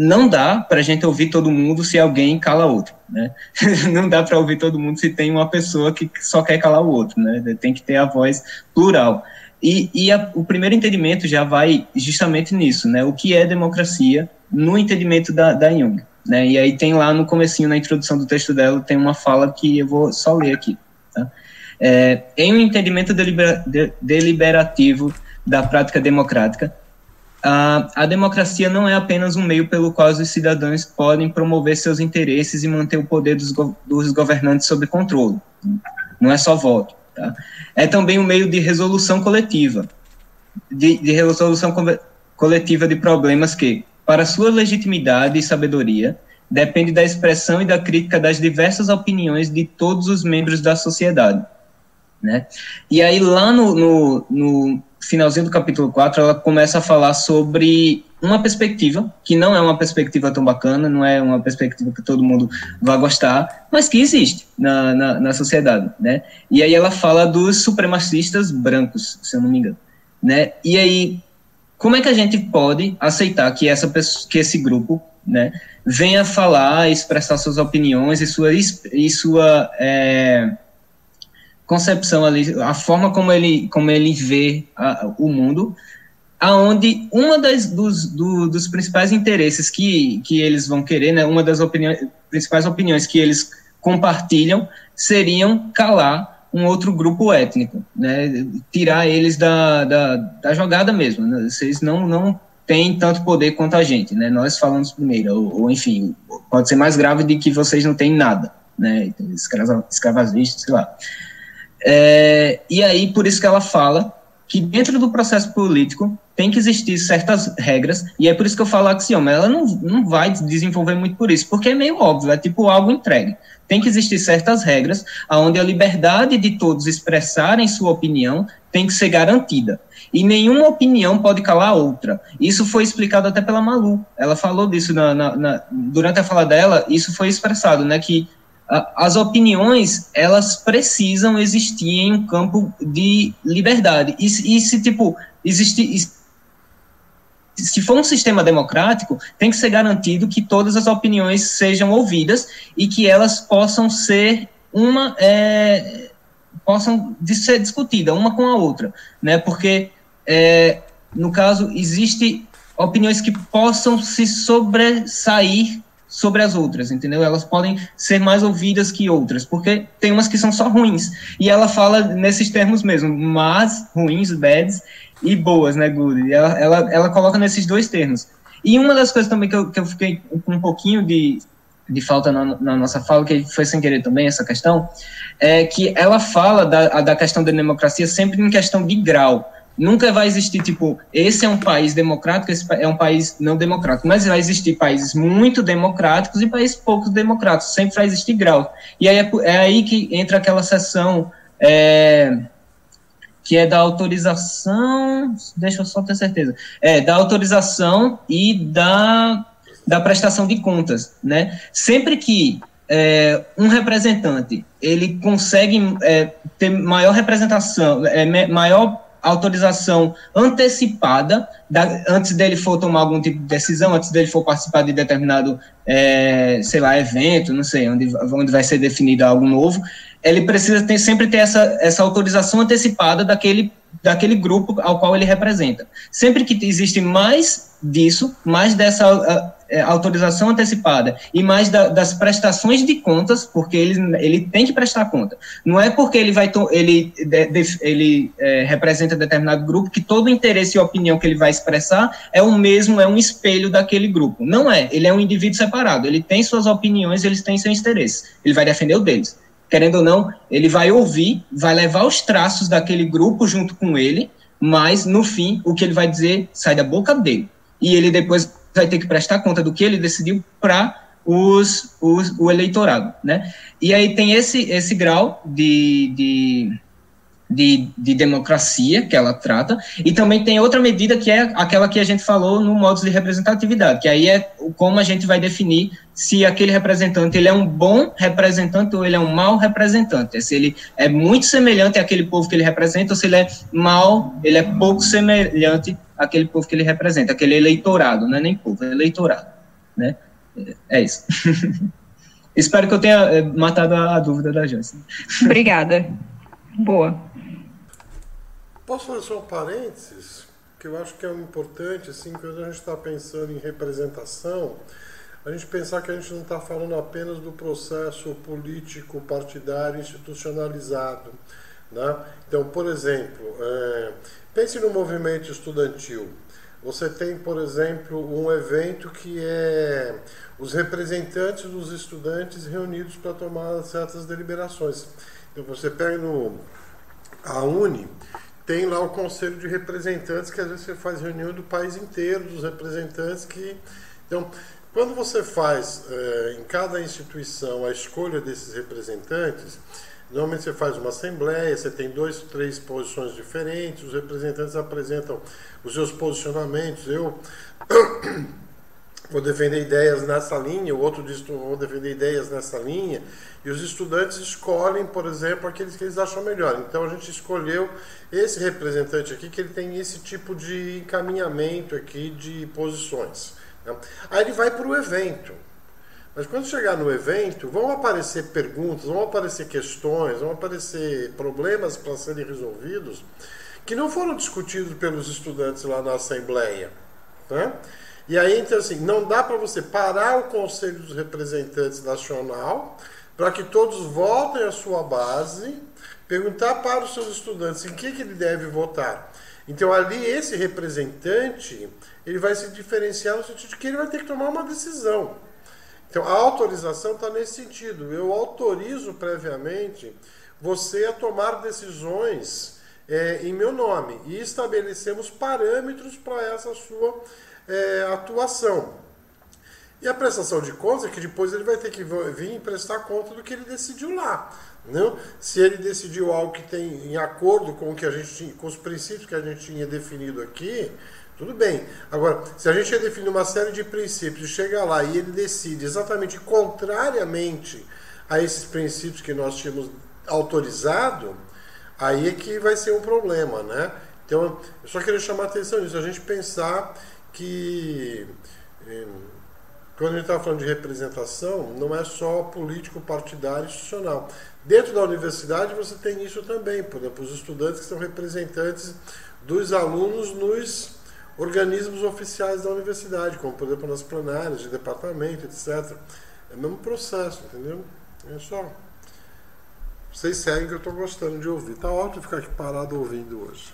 Não dá para a gente ouvir todo mundo se alguém cala outro, né? Não dá para ouvir todo mundo se tem uma pessoa que só quer calar o outro, né? Tem que ter a voz plural. E, e a, o primeiro entendimento já vai justamente nisso, né? O que é democracia no entendimento da, da Jung, né? E aí tem lá no comecinho, na introdução do texto dela, tem uma fala que eu vou só ler aqui, tá? É, em um entendimento delibera, de, deliberativo da prática democrática, a, a democracia não é apenas um meio pelo qual os cidadãos podem promover seus interesses e manter o poder dos, dos governantes sob controle. Não é só voto. Tá? É também um meio de resolução coletiva, de, de resolução co coletiva de problemas que, para sua legitimidade e sabedoria, depende da expressão e da crítica das diversas opiniões de todos os membros da sociedade né? E aí, lá no, no, no, finalzinho do capítulo 4, ela começa a falar sobre uma perspectiva, que não é uma perspectiva tão bacana, não é uma perspectiva que todo mundo vai gostar, mas que existe na, na, na sociedade, né? E aí ela fala dos supremacistas brancos, se eu não me engano, né? E aí, como é que a gente pode aceitar que, essa, que esse grupo, né, venha falar, expressar suas opiniões e sua, e sua é, concepção ali, a forma como ele, como ele vê a, o mundo, aonde uma das dos, do, dos principais interesses que, que eles vão querer, né, uma das opiniões, principais opiniões que eles compartilham seriam calar um outro grupo étnico, né, tirar eles da, da, da jogada mesmo. Né, vocês não, não tem tanto poder quanto a gente, né? Nós falamos primeiro, ou, ou enfim, pode ser mais grave de que vocês não têm nada, né? Escravagistas, sei lá. É, e aí, por isso que ela fala que dentro do processo político tem que existir certas regras, e é por isso que eu falo axioma, ela não, não vai desenvolver muito por isso, porque é meio óbvio, é tipo algo entregue. Tem que existir certas regras, onde a liberdade de todos expressarem sua opinião tem que ser garantida. E nenhuma opinião pode calar outra. Isso foi explicado até pela Malu. Ela falou disso na, na, na, durante a fala dela, isso foi expressado, né, que as opiniões elas precisam existir em um campo de liberdade. E, e se tipo existe se for um sistema democrático tem que ser garantido que todas as opiniões sejam ouvidas e que elas possam ser uma é, possam ser discutidas uma com a outra né? Porque é, no caso existe opiniões que possam se sobressair sobre as outras, entendeu? Elas podem ser mais ouvidas que outras, porque tem umas que são só ruins. E ela fala nesses termos mesmo, mas, ruins, bads, e boas, né, good? Ela, ela, ela coloca nesses dois termos. E uma das coisas também que eu, que eu fiquei com um pouquinho de, de falta na, na, nossa fala, que foi sem querer também essa questão, é que ela fala da, da questão da democracia sempre em questão de grau. Nunca vai existir, tipo, esse é um país democrático, esse é um país não democrático, mas vai existir países muito democráticos e países poucos democráticos, sempre vai existir grau. E aí é, é aí que entra aquela sessão é, que é da autorização, deixa eu só ter certeza, é, da autorização e da, da prestação de contas, né? Sempre que é, um representante ele consegue é, ter maior representação, é, maior autorização antecipada, da, antes dele for tomar algum tipo de decisão, antes dele for participar de determinado, é, sei lá, evento, não sei, onde, onde vai ser definido algo novo, ele precisa ter, sempre ter essa, essa autorização antecipada daquele, daquele grupo ao qual ele representa. Sempre que existe mais disso, mais dessa é, autorização antecipada e mais da, das prestações de contas, porque ele, ele tem que prestar conta. Não é porque ele vai ele, de, ele é, representa determinado grupo que todo interesse e opinião que ele vai expressar é o mesmo, é um espelho daquele grupo. Não é. Ele é um indivíduo separado. Ele tem suas opiniões, ele tem seus interesses. Ele vai defender o deles. Querendo ou não, ele vai ouvir, vai levar os traços daquele grupo junto com ele, mas no fim o que ele vai dizer sai da boca dele. E ele depois vai ter que prestar conta do que ele decidiu para os, os, o eleitorado, né? E aí tem esse, esse grau de, de, de, de, democracia que ela trata, e também tem outra medida que é aquela que a gente falou no modo de representatividade, que aí é como a gente vai definir se aquele representante ele é um bom representante ou ele é um mau representante, se ele é muito semelhante àquele povo que ele representa ou se ele é mau, ele é pouco semelhante aquele povo que ele representa, aquele eleitorado, não é nem povo, é eleitorado, né? É isso. Espero que eu tenha eh, matado a dúvida da Joyce. Obrigada. Boa. Posso fazer só um parênteses? Que eu acho que é importante, assim, quando a gente está pensando em representação, a gente pensar que a gente não está falando apenas do processo político, partidário, institucionalizado. Né? Então, por exemplo, é, Pense no movimento estudantil. Você tem, por exemplo, um evento que é os representantes dos estudantes reunidos para tomar certas deliberações. Então você pega no a Uni, tem lá o conselho de representantes que às vezes você faz reunião do país inteiro, dos representantes que. Então, quando você faz é, em cada instituição a escolha desses representantes, Normalmente você faz uma assembleia, você tem dois, três posições diferentes, os representantes apresentam os seus posicionamentos. Eu vou defender ideias nessa linha, o outro diz vou defender ideias nessa linha, e os estudantes escolhem, por exemplo, aqueles que eles acham melhor. Então a gente escolheu esse representante aqui, que ele tem esse tipo de encaminhamento aqui de posições. Né? Aí ele vai para o evento. Mas quando chegar no evento, vão aparecer perguntas, vão aparecer questões, vão aparecer problemas para serem resolvidos que não foram discutidos pelos estudantes lá na Assembleia. Né? E aí, então, assim, não dá para você parar o Conselho dos Representantes Nacional para que todos voltem à sua base, perguntar para os seus estudantes em que, que ele deve votar. Então ali esse representante ele vai se diferenciar no sentido de que ele vai ter que tomar uma decisão. Então a autorização está nesse sentido. Eu autorizo previamente você a tomar decisões é, em meu nome e estabelecemos parâmetros para essa sua é, atuação. E a prestação de contas é que depois ele vai ter que vir prestar conta do que ele decidiu lá. Não? Se ele decidiu algo que tem em acordo com o que a gente tinha, com os princípios que a gente tinha definido aqui, tudo bem. Agora, se a gente ia definir uma série de princípios chega lá e ele decide exatamente contrariamente a esses princípios que nós tínhamos autorizado, aí é que vai ser um problema, né? Então, eu só queria chamar a atenção nisso, a gente pensar que eh, quando a gente está falando de representação, não é só político, partidário, institucional. Dentro da universidade você tem isso também, por exemplo, os estudantes que são representantes dos alunos nos organismos oficiais da universidade, como por exemplo nas plenárias de departamento, etc. É o mesmo processo, entendeu? É só. Vocês seguem que eu estou gostando de ouvir. Tá ótimo ficar aqui parado ouvindo hoje.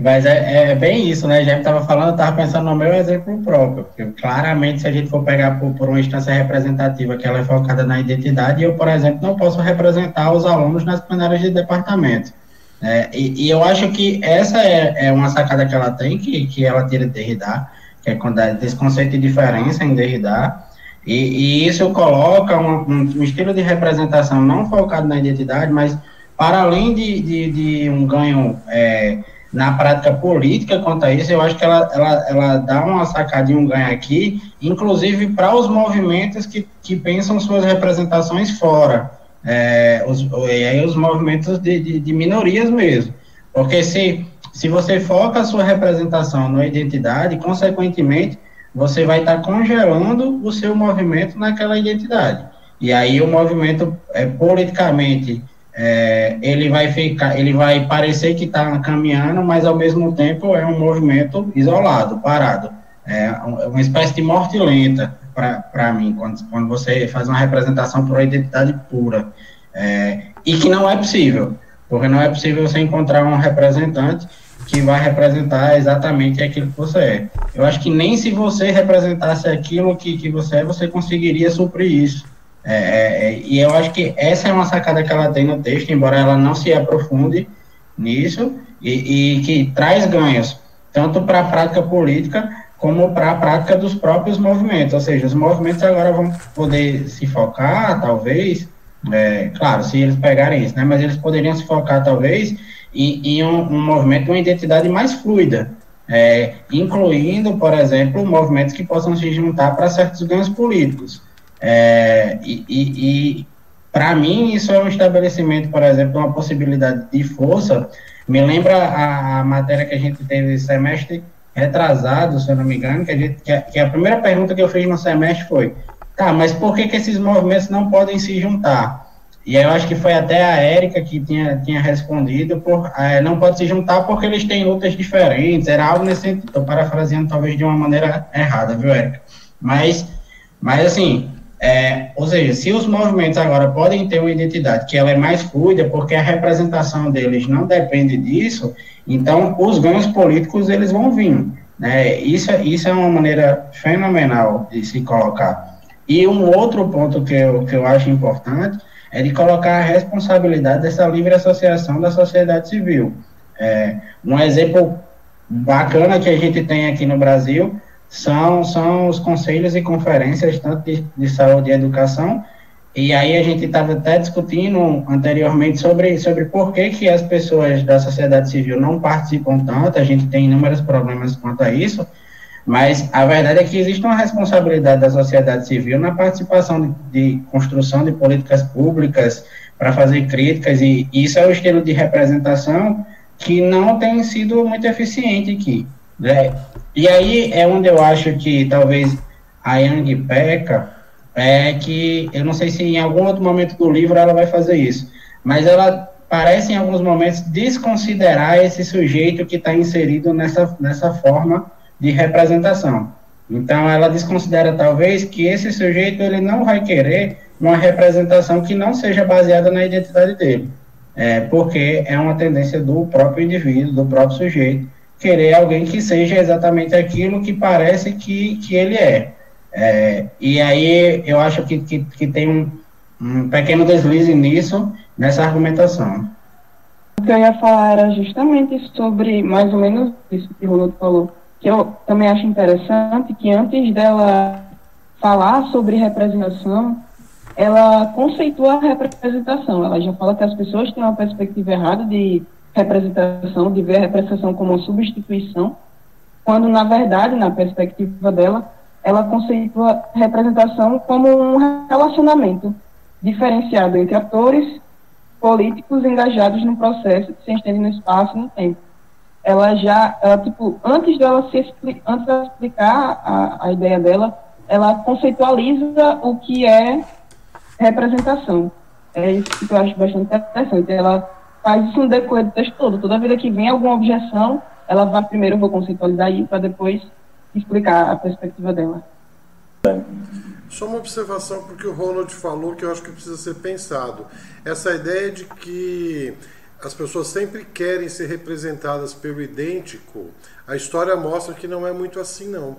Mas é, é, bem isso, né? Já estava falando, estava pensando no meu exemplo próprio. claramente, se a gente for pegar por, por, uma instância representativa que ela é focada na identidade, eu, por exemplo, não posso representar os alunos nas plenárias de departamento. É, e, e, eu acho que essa é, é, uma sacada que ela tem, que, que ela tira de Derrida, que é quando desse conceito de diferença em Derrida, e, e isso coloca um, um, um estilo de representação não focado na identidade, mas para além de, de, de um ganho é, na prática política quanto a isso, eu acho que ela, ela, ela dá uma sacadinha, um ganho aqui, inclusive para os movimentos que, que pensam suas representações fora, é, os, os movimentos de, de, de, minorias mesmo, porque se, se você foca a sua representação na identidade, consequentemente, você vai estar tá congelando o seu movimento naquela identidade, e aí o movimento é, politicamente é, ele vai ficar, ele vai parecer que está caminhando, mas ao mesmo tempo é um movimento isolado, parado. É uma espécie de morte lenta para mim, quando, quando você faz uma representação por uma identidade pura. É, e que não é possível, porque não é possível você encontrar um representante que vai representar exatamente aquilo que você é. Eu acho que nem se você representasse aquilo que, que você é, você conseguiria suprir isso. É, é, é, e eu acho que essa é uma sacada que ela tem no texto, embora ela não se aprofunde nisso, e, e que traz ganhos, tanto para a prática política, como para a prática dos próprios movimentos. Ou seja, os movimentos agora vão poder se focar, talvez, é, claro, se eles pegarem isso, né, mas eles poderiam se focar, talvez, em, em um, um, movimento, uma identidade mais fluida, é, incluindo, por exemplo, movimentos que possam se juntar para certos ganhos políticos. É, e, e, e para mim, isso é um estabelecimento, por exemplo, uma possibilidade de força. Me lembra a, a matéria que a gente teve semestre retrasado, se eu não me engano, que a, gente, que a, que a primeira pergunta que eu fiz no semestre foi: tá, mas por que, que esses movimentos não podem se juntar? E eu acho que foi até a Érica que tinha, tinha respondido, por, é, não pode se juntar porque eles têm lutas diferentes, era algo nesse sentido, estou parafraseando talvez de uma maneira errada, viu, Érica? Mas, mas assim, é, ou seja, se os movimentos agora podem ter uma identidade que ela é mais fluida, porque a representação deles não depende disso, então os ganhos políticos eles vão vir. Né? Isso, isso é uma maneira fenomenal de se colocar. E um outro ponto que eu, que eu acho importante é de colocar a responsabilidade dessa livre associação da sociedade civil. É, um exemplo bacana que a gente tem aqui no Brasil são, são os conselhos e conferências, tanto de, de saúde e educação, e aí a gente estava até discutindo anteriormente sobre, sobre por que, que as pessoas da sociedade civil não participam tanto, a gente tem inúmeros problemas quanto a isso, mas a verdade é que existe uma responsabilidade da sociedade civil na participação de, de construção de políticas públicas para fazer críticas, e isso é o estilo de representação que não tem sido muito eficiente aqui. Né? E aí é onde eu acho que talvez a Yang peca, é que eu não sei se em algum outro momento do livro ela vai fazer isso, mas ela parece em alguns momentos desconsiderar esse sujeito que está inserido nessa, nessa forma de representação. Então ela desconsidera talvez que esse sujeito ele não vai querer uma representação que não seja baseada na identidade dele. é, porque é uma tendência do próprio indivíduo, do próprio sujeito, querer alguém que seja exatamente aquilo que parece que, que ele é. é e aí eu acho que, que, que tem um, um pequeno deslize nisso, nessa argumentação. O que eu ia falar era justamente sobre, mais ou menos isso que o Ronaldo falou, que eu também acho interessante que antes dela falar sobre representação, ela conceitua a representação. Ela já fala que as pessoas têm uma perspectiva errada de representação, de ver a representação como substituição, quando, na verdade, na perspectiva dela, ela conceitua representação como um relacionamento diferenciado entre atores políticos engajados no processo que se estende no espaço e no tempo. Ela já, ela, tipo, antes dela se antes de explicar a, a ideia dela, ela conceitualiza o que é representação. É isso que eu acho bastante interessante. Ela faz isso no decorrer do texto todo. Toda vez que vem alguma objeção, ela vai primeiro, vou conceitualizar isso, para depois explicar a perspectiva dela. Só uma observação porque o Ronald falou que eu acho que precisa ser pensado. Essa ideia de que as pessoas sempre querem ser representadas pelo idêntico, a história mostra que não é muito assim não.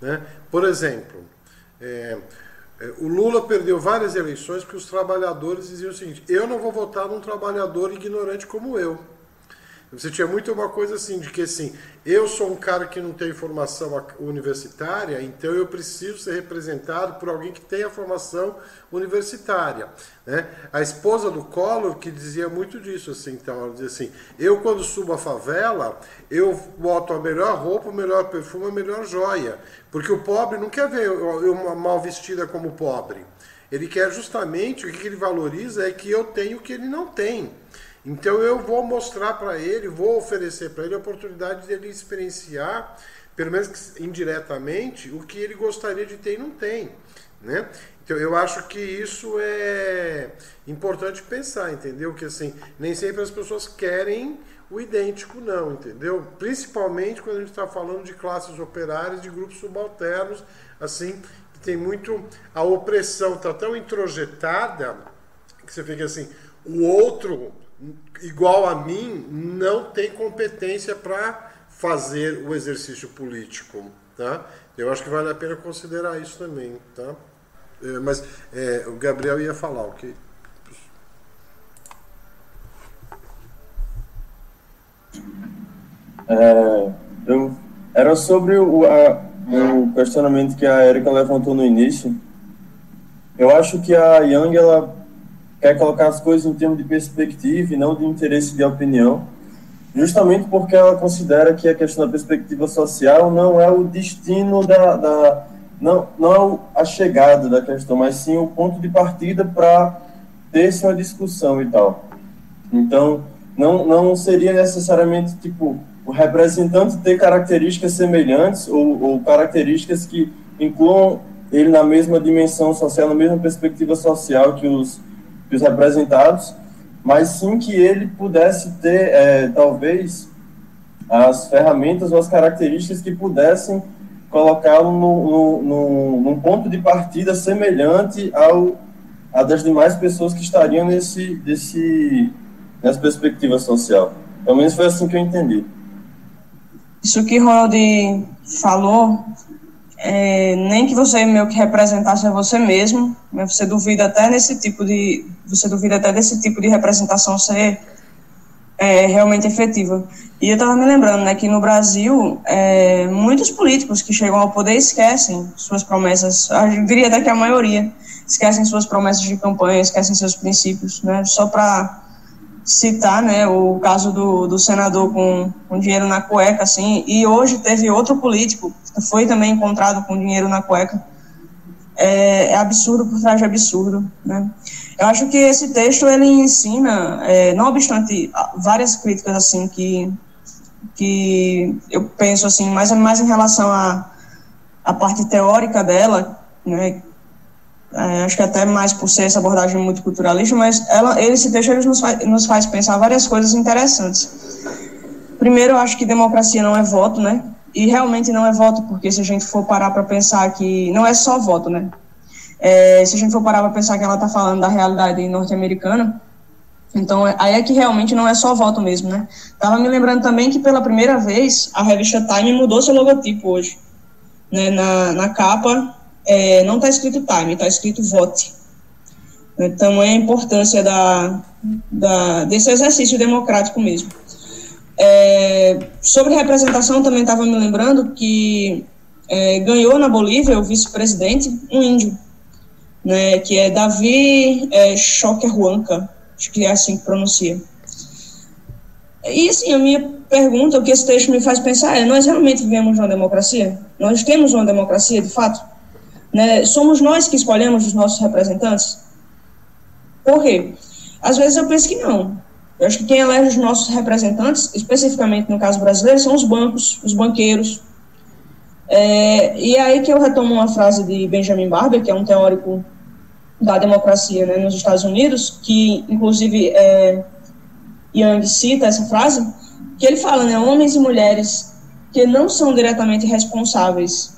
Né? Por exemplo, é, é, o Lula perdeu várias eleições porque os trabalhadores diziam o seguinte: eu não vou votar num trabalhador ignorante como eu. Você tinha muito uma coisa assim, de que assim, eu sou um cara que não tem formação universitária, então eu preciso ser representado por alguém que tenha formação universitária. Né? A esposa do Collor que dizia muito disso, assim, então, ela dizia assim, eu quando subo a favela, eu boto a melhor roupa, o melhor perfume, a melhor joia. Porque o pobre não quer ver eu mal vestida como pobre. Ele quer justamente, o que ele valoriza é que eu tenho o que ele não tem. Então eu vou mostrar para ele, vou oferecer para ele a oportunidade de ele experienciar, pelo menos indiretamente, o que ele gostaria de ter e não tem. Né? Então eu acho que isso é importante pensar, entendeu? Que assim, nem sempre as pessoas querem o idêntico, não, entendeu? Principalmente quando a gente está falando de classes operárias, de grupos subalternos, assim, que tem muito. A opressão está tão introjetada que você fica assim, o outro igual a mim, não tem competência para fazer o exercício político. Tá? Eu acho que vale a pena considerar isso também. Tá? É, mas é, o Gabriel ia falar, ok? É, eu, era sobre o, a, o questionamento que a Erika levantou no início. Eu acho que a Young ela quer colocar as coisas em termos de perspectiva e não de interesse de opinião, justamente porque ela considera que a questão da perspectiva social não é o destino da, da não, não é a chegada da questão, mas sim o ponto de partida para ter-se uma discussão e tal. Então, não, não seria necessariamente tipo o representante ter características semelhantes ou, ou características que incluam ele na mesma dimensão social, na mesma perspectiva social que os os representados, mas sim que ele pudesse ter, é, talvez, as ferramentas ou as características que pudessem colocá-lo no, no, no, num ponto de partida semelhante ao a das demais pessoas que estariam nesse, desse, nessa perspectiva social. Pelo menos foi assim que eu entendi. Isso que Ronald falou é, nem que você meio que representasse a você mesmo, né, você duvida até nesse tipo de, você duvida até desse tipo de representação ser é, realmente efetiva. E eu estava me lembrando, né, que no Brasil, é, muitos políticos que chegam ao poder esquecem suas promessas, eu diria até que a maioria, esquecem suas promessas de campanha, esquecem seus princípios, né, só para citar, né, o caso do, do senador com, com dinheiro na cueca, assim, e hoje teve outro político que foi também encontrado com dinheiro na cueca. É, é absurdo por trás de absurdo, né. Eu acho que esse texto, ele ensina, é, não obstante várias críticas, assim, que, que eu penso, assim, mais, mais em relação à a, a parte teórica dela, né, é, acho que até mais por ser essa abordagem muito culturalista, mas ela, esse texto ele nos, faz, nos faz pensar várias coisas interessantes. Primeiro, eu acho que democracia não é voto, né? E realmente não é voto, porque se a gente for parar para pensar que não é só voto, né? É, se a gente for parar para pensar que ela está falando da realidade norte-americana, Então, aí é que realmente não é só voto mesmo, né? Tava me lembrando também que pela primeira vez a revista Time mudou seu logotipo hoje. Né? Na, na capa é, não está escrito Time, está escrito Vote. Então, é a importância da, da, desse exercício democrático mesmo. É, sobre representação, também estava me lembrando que é, ganhou na Bolívia o vice-presidente, um índio, né, que é Davi é, Choquerhuanca, acho que é assim que pronuncia. E assim, a minha pergunta, o que esse texto me faz pensar é: nós realmente vivemos uma democracia? Nós temos uma democracia de fato? Né? Somos nós que escolhemos os nossos representantes? Por quê? Às vezes eu penso que não. Eu acho que quem elege os nossos representantes, especificamente no caso brasileiro, são os bancos, os banqueiros. É, e é aí que eu retomo uma frase de Benjamin Barber, que é um teórico da democracia né, nos Estados Unidos, que inclusive é, Young cita essa frase, que ele fala, né, homens e mulheres que não são diretamente responsáveis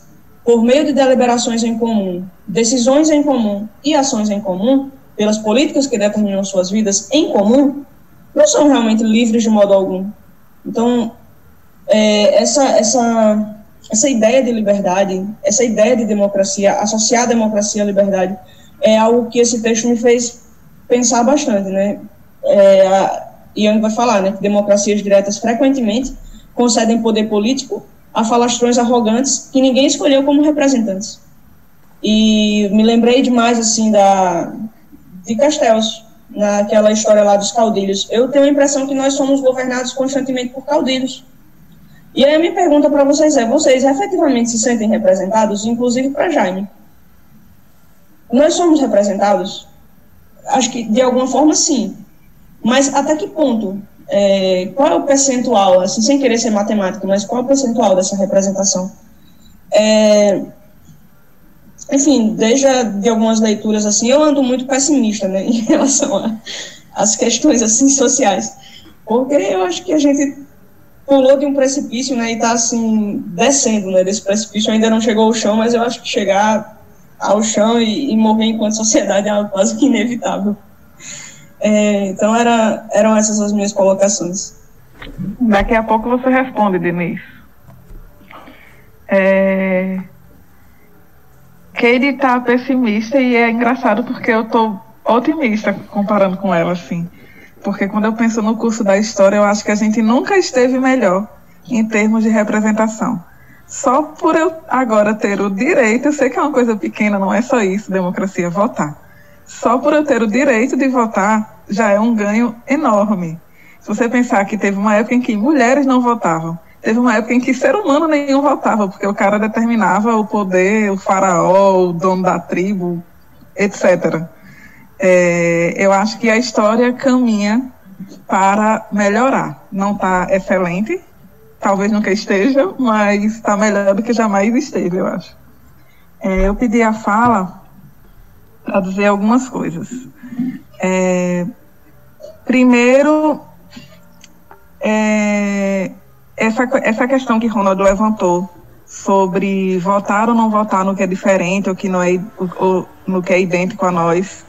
por meio de deliberações em comum, decisões em comum e ações em comum, pelas políticas que determinam suas vidas em comum, não são realmente livres de modo algum. Então, é, essa, essa, essa ideia de liberdade, essa ideia de democracia, associar democracia à liberdade, é algo que esse texto me fez pensar bastante, né? É, a Young vai falar, né, que democracias diretas frequentemente concedem poder político a falastrões arrogantes que ninguém escolheu como representantes. E me lembrei demais, assim, da, de Castells, naquela história lá dos caudilhos. Eu tenho a impressão que nós somos governados constantemente por caudilhos. E aí a minha pergunta para vocês é: vocês efetivamente se sentem representados, inclusive para Jaime? Nós somos representados? Acho que de alguma forma sim. Mas até que ponto? É, qual é o percentual, assim, sem querer ser matemático, mas qual é o percentual dessa representação? É, enfim, desde de algumas leituras assim, eu ando muito pessimista, né, em relação às questões assim sociais, porque eu acho que a gente pulou de um precipício, né, e está assim descendo, né, desse precipício, ainda não chegou ao chão, mas eu acho que chegar ao chão e, e morrer enquanto sociedade é quase que inevitável. É, então era, eram essas as minhas colocações. Daqui a pouco você responde, Denise. É, Katie tá pessimista e é engraçado porque eu tô otimista comparando com ela, assim. Porque quando eu penso no curso da história, eu acho que a gente nunca esteve melhor em termos de representação. Só por eu agora ter o direito, eu sei que é uma coisa pequena, não é só isso, democracia, votar. Só por eu ter o direito de votar, já é um ganho enorme. Se você pensar que teve uma época em que mulheres não votavam, Teve uma época em que ser humano nenhum votava, porque o cara determinava o poder, o faraó, o dono da tribo, etc. É, eu acho que a história caminha para melhorar. Não está excelente, talvez nunca esteja, mas está melhor do que jamais esteve, eu acho. É, eu pedi a fala para dizer algumas coisas. É, primeiro, é, essa, essa questão que Ronaldo levantou sobre votar ou não votar no que é diferente ou que não é ou, no que é idêntico a nós,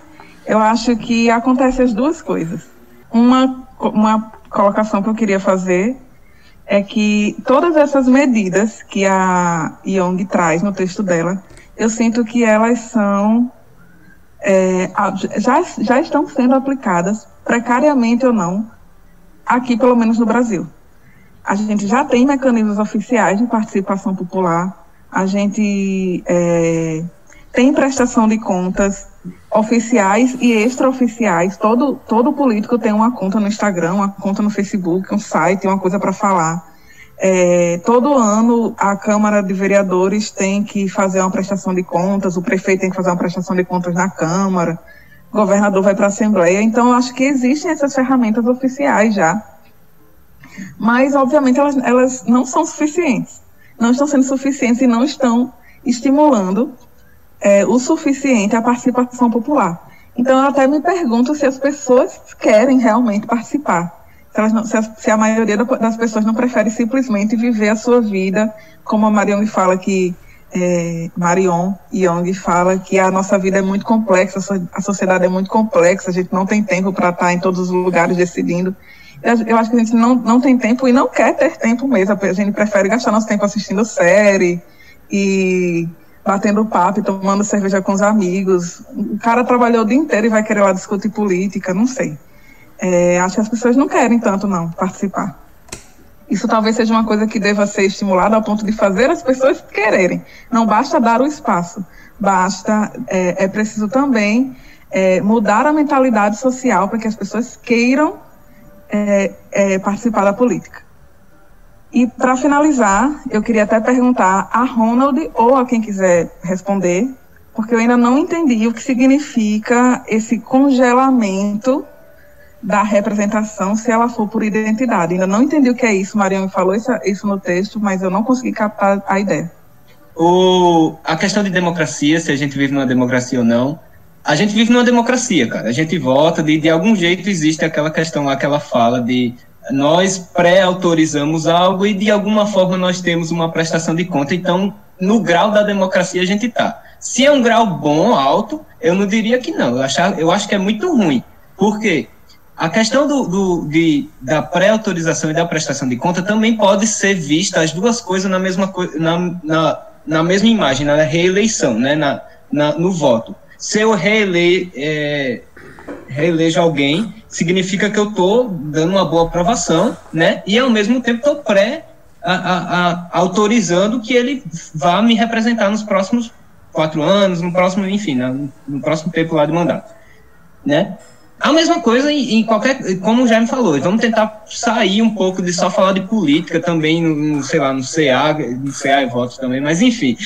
eu acho que acontecem as duas coisas. Uma, uma colocação que eu queria fazer é que todas essas medidas que a Young traz no texto dela, eu sinto que elas são é, já, já estão sendo aplicadas, precariamente ou não, aqui pelo menos no Brasil. A gente já tem mecanismos oficiais de participação popular, a gente é, tem prestação de contas oficiais e extraoficiais. Todo, todo político tem uma conta no Instagram, uma conta no Facebook, um site, uma coisa para falar. É, todo ano a Câmara de Vereadores tem que fazer uma prestação de contas, o prefeito tem que fazer uma prestação de contas na Câmara, o governador vai para a Assembleia. Então, acho que existem essas ferramentas oficiais já mas, obviamente, elas, elas não são suficientes. Não estão sendo suficientes e não estão estimulando é, o suficiente a participação popular. Então, eu até me pergunto se as pessoas querem realmente participar. Se, a, se a, maioria das pessoas não prefere simplesmente viver a sua vida, como a Mariana me fala, que é, Marion Young fala que a nossa vida é muito complexa, a sociedade é muito complexa, a gente não tem tempo para estar em todos os lugares decidindo. Eu acho que a gente não, não tem tempo e não quer ter tempo mesmo. A gente prefere gastar nosso tempo assistindo série e batendo papo e tomando cerveja com os amigos. O cara trabalhou o dia inteiro e vai querer lá discutir política, não sei. É, acho que as pessoas não querem tanto, não, participar. Isso talvez seja uma coisa que deva ser estimulada ao ponto de fazer as pessoas quererem. Não basta dar o espaço, basta, é, é preciso também é, mudar a mentalidade social para que as pessoas queiram é, é, participar da política. E para finalizar, eu queria até perguntar a Ronald ou a quem quiser responder, porque eu ainda não entendi o que significa esse congelamento da representação se ela for por identidade. Ainda não entendi o que é isso, Mariana me falou isso, isso no texto, mas eu não consegui captar a ideia. O, a questão de democracia, se a gente vive numa democracia ou não, a gente vive numa democracia, cara. A gente vota, de, de algum jeito existe aquela questão lá, aquela fala de nós pré-autorizamos algo e de alguma forma nós temos uma prestação de conta. Então, no grau da democracia a gente está. Se é um grau bom, alto, eu não diria que não. Eu, achar, eu acho que é muito ruim. Por quê? A questão do, do de, da pré-autorização e da prestação de conta também pode ser vista as duas coisas na mesma, na, na, na mesma imagem, na reeleição, né, na, na, no voto. Se eu reele, é, reelejo alguém, significa que eu estou dando uma boa aprovação, né, e ao mesmo tempo estou pré a, a, a, autorizando que ele vá me representar nos próximos quatro anos, no próximo, enfim, no, no próximo tempo lá de mandato, né? A mesma coisa em, qualquer, como já me falou, vamos tentar sair um pouco de só falar de política também, no, sei lá, no CA, no CA e votos também, mas enfim,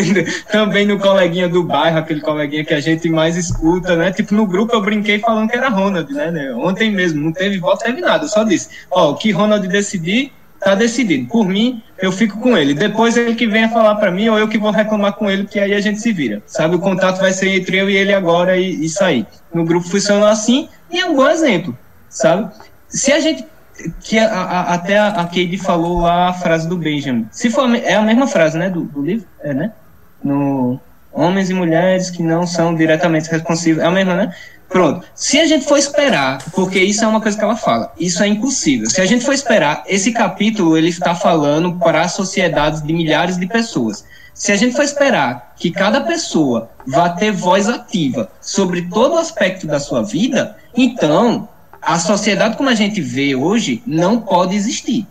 também no coleguinha do bairro, aquele coleguinha que a gente mais escuta, né? Tipo, no grupo eu brinquei falando que era Ronald, né? né? Ontem mesmo, não teve voto, teve nada, eu só disse, ó, o que Ronald decidir, tá decidido. Por mim, eu fico com ele. Depois ele que venha falar para mim ou eu que vou reclamar com ele, que aí a gente se vira. Sabe, o contato vai ser entre eu e ele agora e, e sair. No grupo funciona assim e é um bom exemplo, sabe? Se a gente que a, a, até a, a Cade falou lá a frase do Benjamin. Se for é a mesma frase, né, do, do livro, é, né? No homens e mulheres que não são diretamente responsivos, é a mesma, né? Pronto. Se a gente for esperar, porque isso é uma coisa que ela fala, isso é impossível. Se a gente for esperar, esse capítulo ele está falando para sociedades de milhares de pessoas. Se a gente for esperar que cada pessoa vá ter voz ativa sobre todo aspecto da sua vida, então a sociedade como a gente vê hoje não pode existir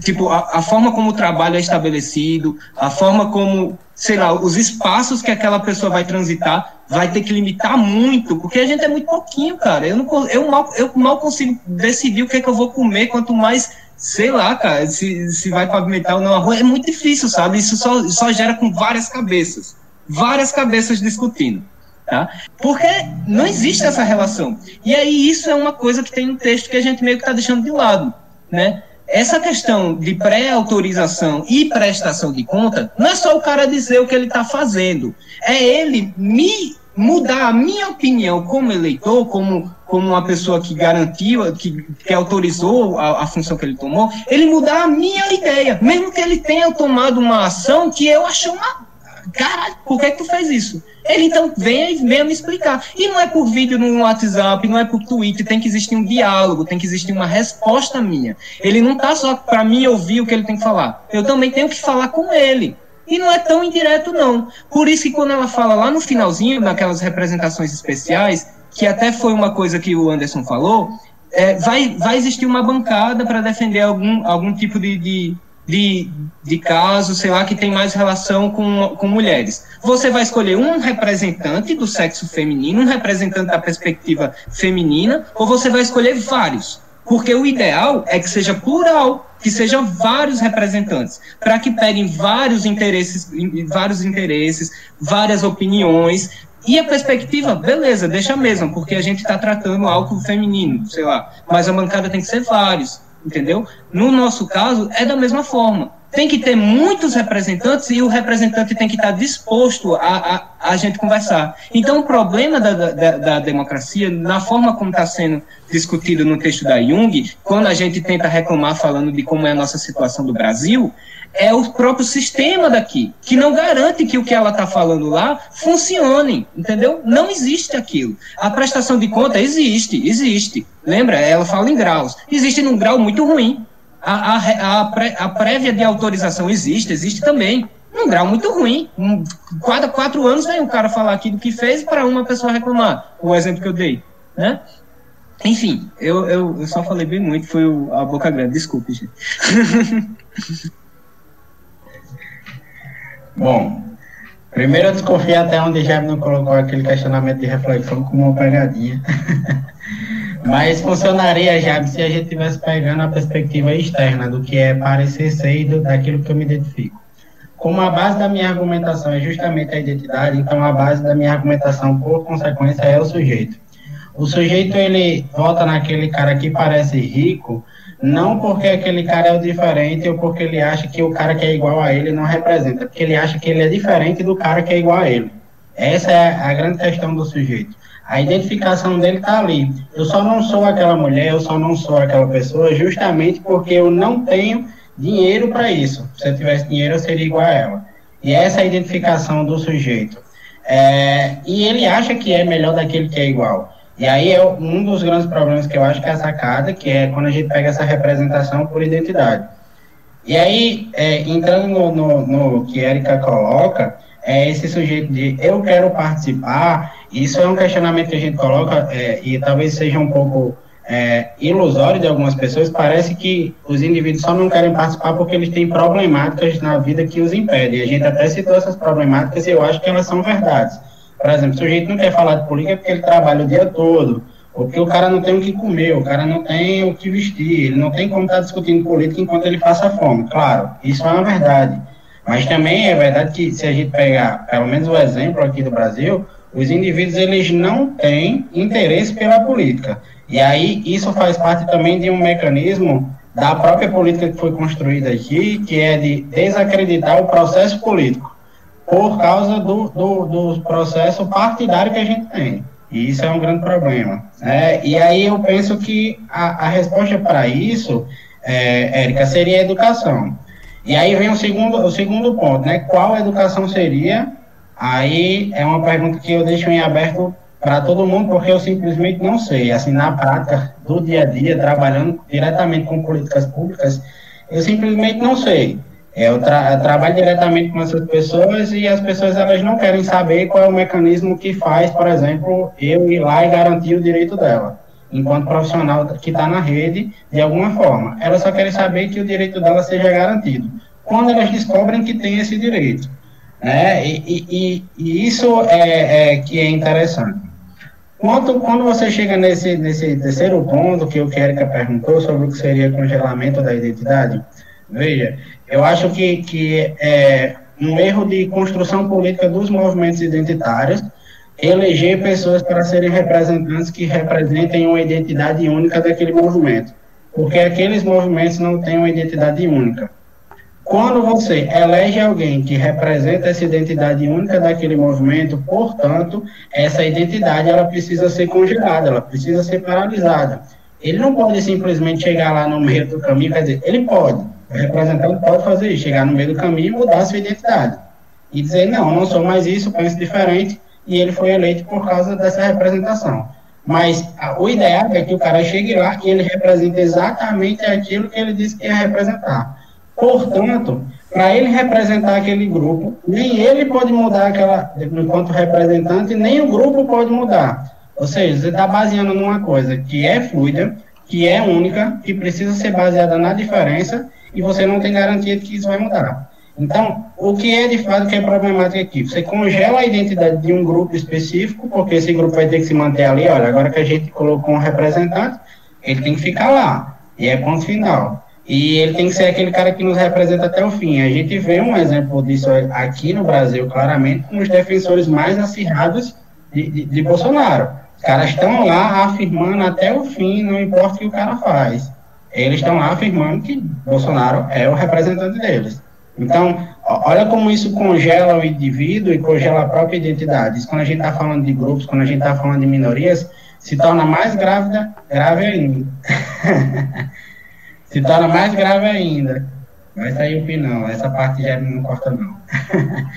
tipo, a, a, forma como o trabalho é estabelecido, a forma como, sei lá, os espaços que aquela pessoa vai transitar, vai ter que limitar muito, porque a gente é muito pouquinho, cara. Eu, não, eu, mal, eu mal consigo decidir o que é que eu vou comer, quanto mais, sei lá, cara, se, se vai pavimentar ou não a rua. É muito difícil, sabe? Isso só, só gera com várias cabeças. Várias cabeças discutindo. Tá? Porque não existe essa relação. E aí isso é uma coisa que tem no texto que a gente meio que está deixando de lado, né? essa questão de pré-autorização e prestação de conta, não é só o cara dizer o que ele está fazendo, é ele me mudar a minha opinião como eleitor, como, como uma pessoa que garantiu, que, que autorizou a, a função que ele tomou, ele mudar a minha ideia, mesmo que ele tenha tomado uma ação que eu achei uma caralho, por que, que tu fez isso? Ele então vem e vem me explicar. E não é por vídeo no WhatsApp, não é por Twitter, tem que existir um diálogo, tem que existir uma resposta minha. Ele não tá só para mim ouvir o que ele tem que falar. Eu também tenho que falar com ele. E não é tão indireto, não. Por isso que quando ela fala lá no finalzinho, daquelas representações especiais, que até foi uma coisa que o Anderson falou, é, vai, vai existir uma bancada para defender algum, algum tipo de, de de, de casos, sei lá, que tem mais relação com, com mulheres. Você vai escolher um representante do sexo feminino, um representante da perspectiva feminina, ou você vai escolher vários. Porque o ideal é que seja plural, que sejam vários representantes, para que peguem vários interesses, vários interesses, várias opiniões, e a perspectiva, beleza, deixa a mesma, porque a gente está tratando algo feminino, sei lá, mas a bancada tem que ser vários entendeu? No nosso caso, é da mesma forma. Tem que ter muitos representantes e o representante tem que estar disposto a, a, a gente conversar. Então, o problema da, da, da democracia, na forma como está sendo discutido no texto da Jung, quando a gente tenta reclamar falando de como é a nossa situação do Brasil, é o próprio sistema daqui, que não garante que o que ela está falando lá funcione, entendeu? Não existe aquilo. A prestação de conta existe, existe. Lembra? Ela fala em graus. Existe num grau muito ruim. A, a, a, pré, a prévia de autorização existe, existe também. Num grau muito ruim. Um, cada quatro anos vem um cara falar aqui do que fez para uma pessoa reclamar. O exemplo que eu dei. Né? Enfim, eu, eu, eu só falei bem muito, foi o, a boca grande, desculpe, gente. Bom, primeiro eu desconfio até onde já não colocou aquele questionamento de reflexão como uma pegadinha. Mas funcionaria já se a gente estivesse pegando a perspectiva externa do que é parecer ser e daquilo que eu me identifico. Como a base da minha argumentação é justamente a identidade, então a base da minha argumentação, por consequência, é o sujeito. O sujeito, ele vota naquele cara que parece rico, não porque aquele cara é o diferente ou porque ele acha que o cara que é igual a ele não representa, porque ele acha que ele é diferente do cara que é igual a ele. Essa é a grande questão do sujeito. A identificação dele está ali. Eu só não sou aquela mulher, eu só não sou aquela pessoa, justamente porque eu não tenho dinheiro para isso. Se eu tivesse dinheiro, eu seria igual a ela. E essa é a identificação do sujeito. É, e ele acha que é melhor daquele que é igual. E aí é um dos grandes problemas que eu acho que é a sacada, que é quando a gente pega essa representação por identidade. E aí, é, entrando no, no, no que Erika coloca, é esse sujeito de eu quero participar, isso é um questionamento que a gente coloca, é, e talvez seja um pouco é, ilusório de algumas pessoas, parece que os indivíduos só não querem participar porque eles têm problemáticas na vida que os impedem. A gente até citou essas problemáticas e eu acho que elas são verdades. Por exemplo, o sujeito não quer falar de política porque ele trabalha o dia todo, ou porque o cara não tem o que comer, o cara não tem o que vestir, ele não tem como estar discutindo política enquanto ele passa fome. Claro, isso é uma verdade. Mas também é verdade que se a gente pegar, pelo menos o exemplo aqui do Brasil, os indivíduos eles não têm interesse pela política. E aí isso faz parte também de um mecanismo da própria política que foi construída aqui, que é de desacreditar o processo político por causa do, do, do processo partidário que a gente tem. E isso é um grande problema. Né? E aí eu penso que a, a resposta para isso, é, Érica, seria a educação. E aí vem o segundo, o segundo ponto, né? Qual educação seria? Aí é uma pergunta que eu deixo em aberto para todo mundo, porque eu simplesmente não sei. Assim, na prática, do dia a dia, trabalhando diretamente com políticas públicas, eu simplesmente não sei. Eu, tra eu, trabalho diretamente com essas pessoas e as pessoas elas não querem saber qual é o mecanismo que faz, por exemplo, eu ir lá e garantir o direito dela, enquanto profissional que está na rede, de alguma forma. Elas só querem saber que o direito dela seja garantido. Quando elas descobrem que tem esse direito. Né? E, e, e isso é, é, que é interessante. Quanto, quando você chega nesse, nesse terceiro ponto que o Kérika perguntou sobre o que seria congelamento da identidade, veja, eu acho que, que é um erro de construção política dos movimentos identitários eleger pessoas para serem representantes que representem uma identidade única daquele movimento, porque aqueles movimentos não têm uma identidade única. Quando você elege alguém que representa essa identidade única daquele movimento, portanto, essa identidade ela precisa ser congelada, ela precisa ser paralisada. Ele não pode simplesmente chegar lá no meio do caminho, quer dizer, ele pode, o representante pode fazer isso, chegar no meio do caminho e mudar sua identidade. E dizer, não, não sou mais isso, penso diferente, e ele foi eleito por causa dessa representação. Mas a, o ideal é que o cara chegue lá e ele represente exatamente aquilo que ele disse que ia representar. Portanto, para ele representar aquele grupo, nem ele pode mudar aquela, enquanto representante, nem o grupo pode mudar. Ou seja, você está baseando numa coisa que é fluida, que é única, que precisa ser baseada na diferença e você não tem garantia de que isso vai mudar. Então, o que é de fato que é problemático aqui? Você congela a identidade de um grupo específico, porque esse grupo vai ter que se manter ali. Olha, agora que a gente colocou um representante, ele tem que ficar lá. E é ponto final. E ele tem que ser aquele cara que nos representa até o fim. A gente vê um exemplo disso aqui no Brasil, claramente, com os defensores mais acirrados de, de, de Bolsonaro. Os caras estão lá afirmando até o fim, não importa o que o cara faz. eles estão lá afirmando que Bolsonaro é o representante deles. Então, olha como isso congela o indivíduo e congela a própria identidade. Isso, quando a gente está falando de grupos, quando a gente está falando de minorias, se torna mais grávida, grave ainda. se torna mais grave ainda. Vai sair o pinão, essa parte já não corta não.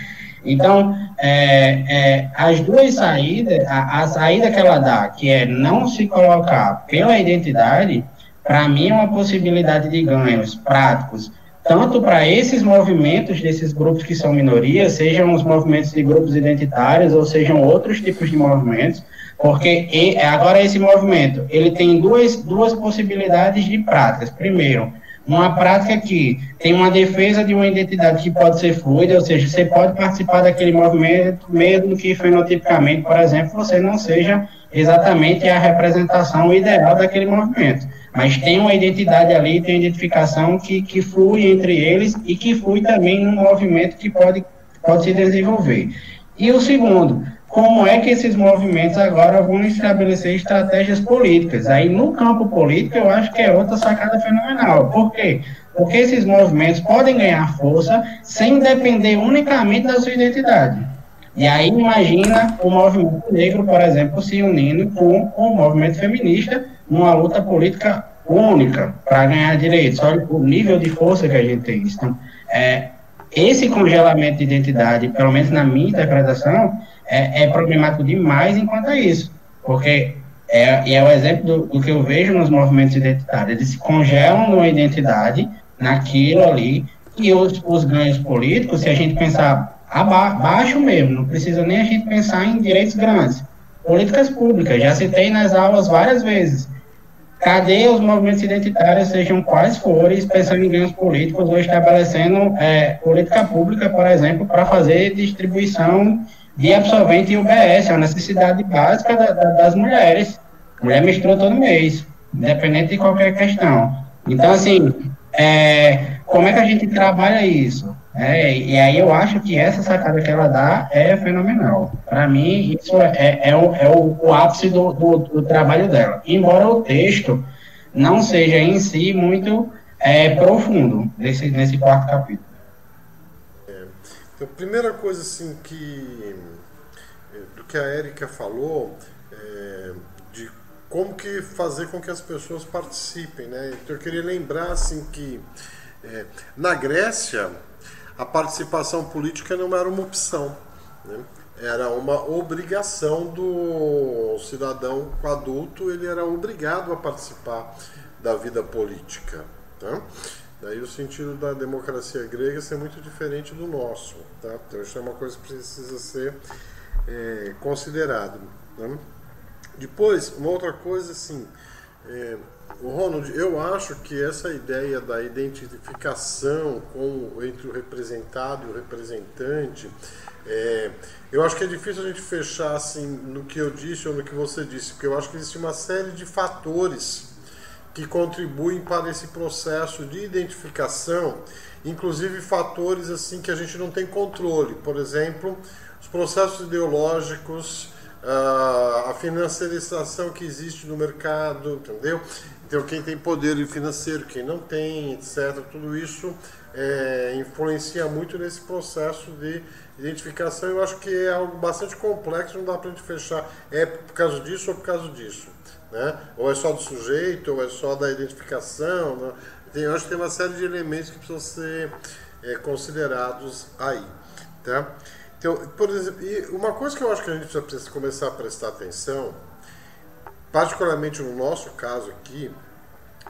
então, é, é, as duas saídas, a, a saída que ela dá, que é não se colocar pela identidade, para mim é uma possibilidade de ganhos práticos, tanto para esses movimentos desses grupos que são minorias, sejam os movimentos de grupos identitários ou sejam outros tipos de movimentos, porque agora esse movimento, ele tem duas, duas possibilidades de práticas. Primeiro, uma prática que tem uma defesa de uma identidade que pode ser fluida, ou seja, você pode participar daquele movimento, mesmo que fenotipicamente, por exemplo, você não seja exatamente a representação ideal daquele movimento. Mas tem uma identidade ali, tem uma identificação que, que flui entre eles e que flui também num movimento que pode, pode se desenvolver. E o segundo, como é que esses movimentos agora vão estabelecer estratégias políticas? Aí, no campo político, eu acho que é outra sacada fenomenal. Por quê? Porque esses movimentos podem ganhar força sem depender unicamente da sua identidade. E aí, imagina o movimento negro, por exemplo, se unindo com o movimento feminista numa luta política única para ganhar direitos. Olha o nível de força que a gente tem. Então, é, esse congelamento de identidade, pelo menos na minha interpretação, é, é problemático demais enquanto a isso, porque é, é o exemplo do, do, que eu vejo nos movimentos identitários. Eles se congelam numa identidade, naquilo ali, e os, os ganhos políticos, se a gente pensar abaixo mesmo, não precisa nem a gente pensar em direitos grandes. Políticas públicas, já citei nas aulas várias vezes. Cadê os movimentos identitários, sejam quais forem, pensando em ganhos políticos ou estabelecendo é, política pública, por exemplo, para fazer distribuição de absorvente e UBS, é uma necessidade básica da, da, das mulheres. mulher menstrua todo mês, independente de qualquer questão. Então, assim, é, como é que a gente trabalha isso? É, e aí eu acho que essa sacada que ela dá é fenomenal. Para mim, isso é, é, o, é o, o ápice do, do, do, trabalho dela. Embora o texto não seja em si muito é, profundo nesse, nesse quarto capítulo. É, então, primeira coisa assim que é, do que a Érica falou é, de como que fazer com que as pessoas participem, né? Então eu queria lembrar assim que é, na Grécia a participação política não era uma opção, né? era uma obrigação do cidadão adulto, ele era obrigado a participar da vida política. Tá? Daí o sentido da democracia grega ser muito diferente do nosso. Tá? Então isso é uma coisa que precisa ser é, considerado. Né? Depois, uma outra coisa assim, é, Ronald, eu acho que essa ideia da identificação com, entre o representado e o representante, é, eu acho que é difícil a gente fechar assim no que eu disse ou no que você disse, porque eu acho que existe uma série de fatores que contribuem para esse processo de identificação, inclusive fatores assim que a gente não tem controle, por exemplo, os processos ideológicos, ah, a financiarização que existe no mercado, entendeu? Então, quem tem poder financeiro, quem não tem, etc. Tudo isso é, influencia muito nesse processo de identificação. Eu acho que é algo bastante complexo, não dá para a gente fechar é por causa disso ou por causa disso. Né? Ou é só do sujeito, ou é só da identificação. Né? Tem, eu acho que tem uma série de elementos que precisam ser é, considerados aí. Tá? Então, por exemplo, uma coisa que eu acho que a gente precisa começar a prestar atenção particularmente no nosso caso aqui,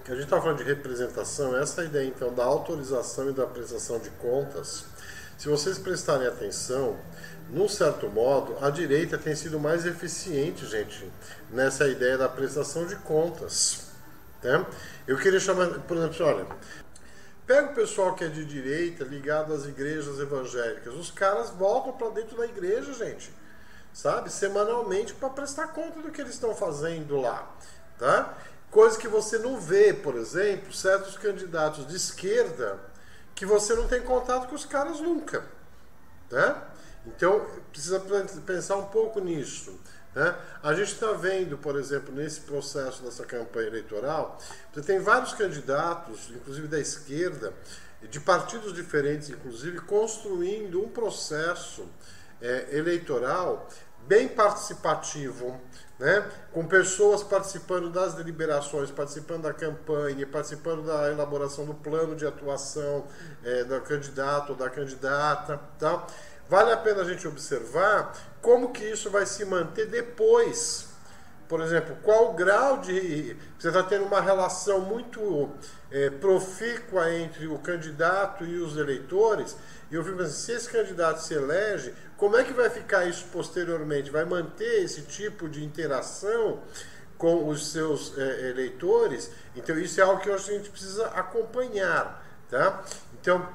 que a gente está falando de representação, essa ideia então da autorização e da prestação de contas, se vocês prestarem atenção, num certo modo, a direita tem sido mais eficiente, gente, nessa ideia da prestação de contas. Tá? Eu queria chamar, por exemplo, olha, pega o pessoal que é de direita, ligado às igrejas evangélicas, os caras voltam para dentro da igreja, gente sabe? Semanalmente para prestar conta do que eles estão fazendo lá, tá? Coisa que você não vê, por exemplo, certos candidatos de esquerda que você não tem contato com os caras nunca, tá? Então, precisa pensar um pouco nisso. Né? A gente está vendo, por exemplo, nesse processo dessa campanha eleitoral, você tem vários candidatos, inclusive da esquerda, de partidos diferentes, inclusive, construindo um processo é, eleitoral bem participativo, né? com pessoas participando das deliberações, participando da campanha, participando da elaboração do plano de atuação é, do candidato ou da candidata. Tá? Vale a pena a gente observar como que isso vai se manter depois. Por exemplo, qual o grau de. Você está tendo uma relação muito é, profícua entre o candidato e os eleitores, e eu fico pensando, se esse candidato se elege, como é que vai ficar isso posteriormente? Vai manter esse tipo de interação com os seus é, eleitores? Então, isso é algo que eu acho que a gente precisa acompanhar. Tá? Então,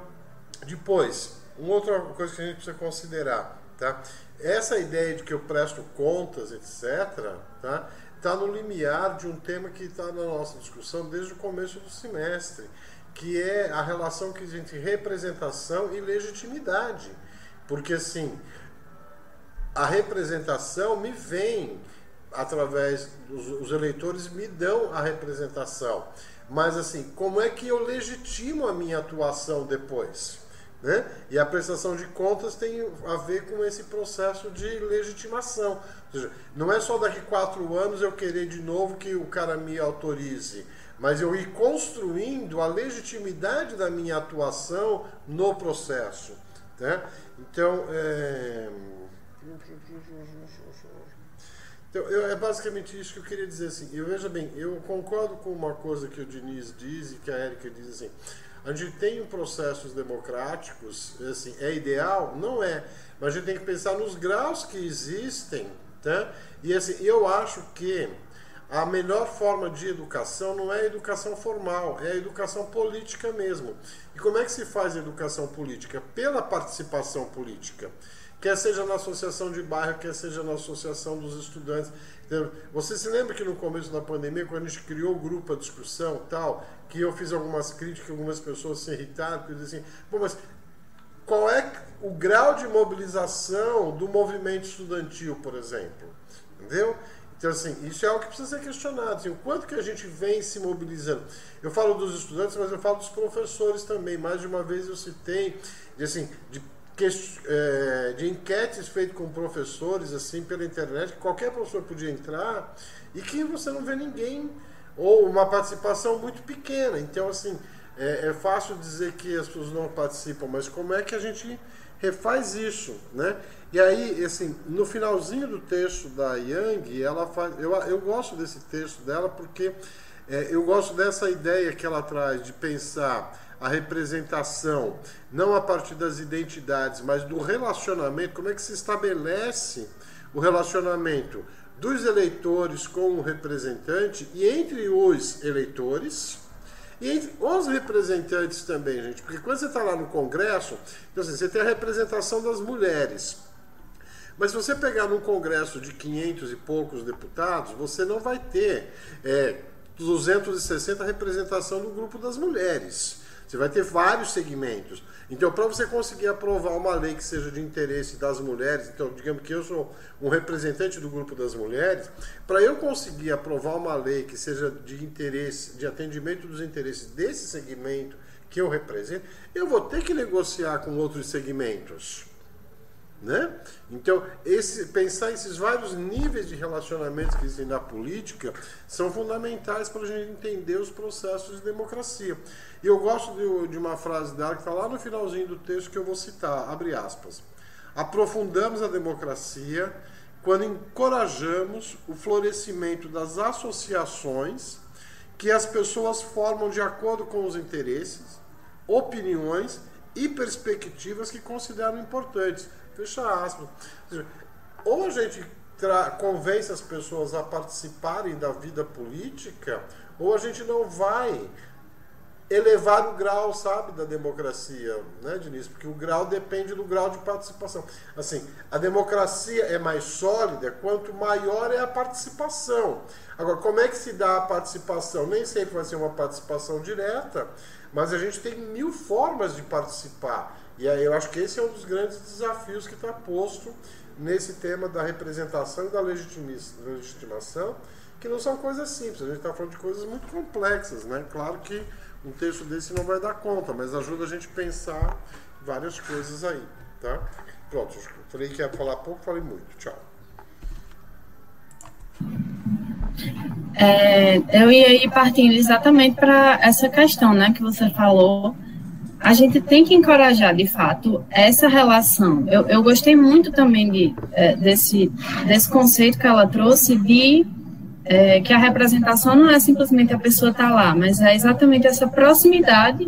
depois, uma outra coisa que a gente precisa considerar, tá? Essa ideia de que eu presto contas, etc., tá? Está no limiar de um tema que está na nossa discussão desde o começo do semestre, que é a relação que existe entre representação e legitimidade. Porque, assim, a representação me vem através dos os eleitores me dão a representação. Mas assim, como é que eu legitimo a minha atuação depois? Né? E a prestação de contas tem a ver com esse processo de legitimação. Ou seja, não é só daqui quatro anos eu querer de novo que o cara me autorize, mas eu ir construindo a legitimidade da minha atuação no processo. Né? Então, é... Então, eu, é basicamente isso que eu queria dizer assim. Eu veja bem, eu concordo com uma coisa que o Diniz diz e que a Érica diz assim. A gente tem processos democráticos, assim, é ideal? Não é. Mas a gente tem que pensar nos graus que existem, tá? E assim, eu acho que a melhor forma de educação não é a educação formal, é a educação política mesmo. E como é que se faz a educação política? Pela participação política quer seja na associação de bairro, quer seja na associação dos estudantes. Você se lembra que no começo da pandemia, quando a gente criou o grupo, a discussão tal, que eu fiz algumas críticas, algumas pessoas se irritaram, porque assim, Bom, mas qual é o grau de mobilização do movimento estudantil, por exemplo? Entendeu? Então, assim, isso é algo que precisa ser questionado. Assim, o quanto que a gente vem se mobilizando. Eu falo dos estudantes, mas eu falo dos professores também. Mais de uma vez eu citei de, assim, de é, de enquetes feitas com professores assim pela internet, que qualquer professor podia entrar e que você não vê ninguém ou uma participação muito pequena. Então, assim, é, é, fácil dizer que as pessoas não participam, mas como é que a gente refaz isso, né? E aí, assim, no finalzinho do texto da Yang, ela faz, eu, eu gosto desse texto dela porque é, eu gosto dessa ideia que ela traz de pensar a representação, não a partir das identidades, mas do relacionamento, como é que se estabelece o relacionamento dos eleitores com o representante e entre os eleitores e entre os representantes também, gente. Porque quando você está lá no Congresso, então, assim, você tem a representação das mulheres. Mas se você pegar num Congresso de 500 e poucos deputados, você não vai ter é, 260 representação do grupo das mulheres. Você vai ter vários segmentos. Então, para você conseguir aprovar uma lei que seja de interesse das mulheres, então, digamos que eu sou um representante do grupo das mulheres, para eu conseguir aprovar uma lei que seja de interesse, de atendimento dos interesses desse segmento que eu represento, eu vou ter que negociar com outros segmentos. Né? Então, esse, pensar esses vários níveis de relacionamentos que existem na política são fundamentais para a gente entender os processos de democracia. E eu gosto de, de uma frase dela que está lá no finalzinho do texto que eu vou citar, abre aspas. Aprofundamos a democracia quando encorajamos o florescimento das associações que as pessoas formam de acordo com os interesses, opiniões e perspectivas que consideram importantes Fecha aspas. Ou a gente convence as pessoas a participarem da vida política, ou a gente não vai elevar o grau, sabe, da democracia, né, Diniz? Porque o grau depende do grau de participação. Assim, a democracia é mais sólida quanto maior é a participação. Agora, como é que se dá a participação? Nem sempre vai ser uma participação direta, mas a gente tem mil formas de participar. E aí eu acho que esse é um dos grandes desafios que está posto nesse tema da representação e da legitimação, que não são coisas simples. A gente está falando de coisas muito complexas, né? Claro que um texto desse não vai dar conta, mas ajuda a gente a pensar várias coisas aí, tá? Pronto, falei que ia falar pouco, falei muito. Tchau. É, eu ia ir partindo exatamente para essa questão, né, que você falou. A gente tem que encorajar, de fato, essa relação. Eu, eu gostei muito também de, é, desse, desse conceito que ela trouxe de é, que a representação não é simplesmente a pessoa estar tá lá, mas é exatamente essa proximidade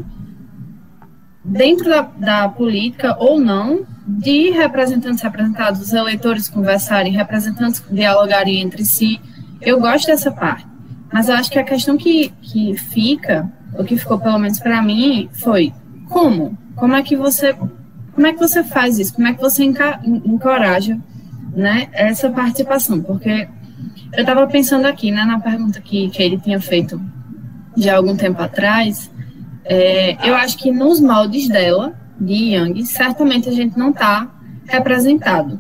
dentro da, da, política ou não, de representantes representados, os eleitores conversarem, representantes dialogarem entre si. Eu gosto dessa parte. Mas eu acho que a questão que, que fica, o que ficou pelo menos para mim, foi como? Como é que você como é que você faz isso? Como é que você encoraja né, essa participação? Porque eu estava pensando aqui, né, na pergunta que, que ele tinha feito de algum tempo atrás, é, eu acho que nos moldes dela, de Yang, certamente a gente não está representado.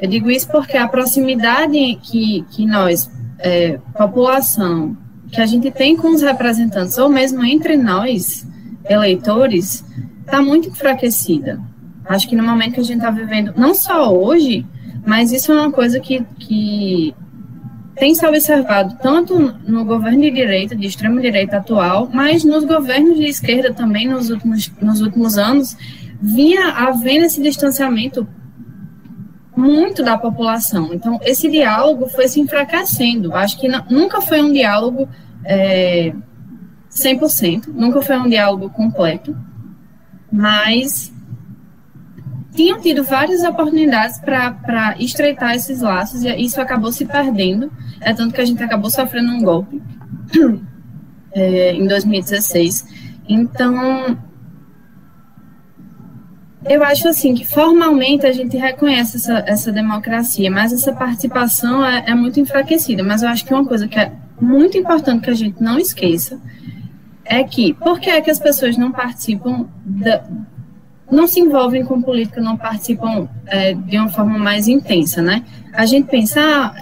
Eu digo isso porque a proximidade que, que nós, é, população, que a gente tem com os representantes, ou mesmo entre nós, eleitores, está muito enfraquecida. Acho que no momento que a gente está vivendo, não só hoje, mas isso é uma coisa que, que tem se observado tanto no governo de direita, de extrema direita atual, mas nos governos de esquerda também nos últimos, nos últimos anos, vinha havendo esse distanciamento muito da população. Então, esse diálogo foi se enfraquecendo. Acho que nunca foi um diálogo é, 100%, nunca foi um diálogo completo, mas tinham tido várias oportunidades para estreitar esses laços e isso acabou se perdendo. É tanto que a gente acabou sofrendo um golpe é, em 2016. Então, eu acho assim que formalmente a gente reconhece essa, essa democracia, mas essa participação é, é muito enfraquecida. Mas eu acho que uma coisa que é muito importante que a gente não esqueça é que por que é que as pessoas não participam da, não se envolvem com política, não participam é, de uma forma mais intensa, né? A gente pensa, ah,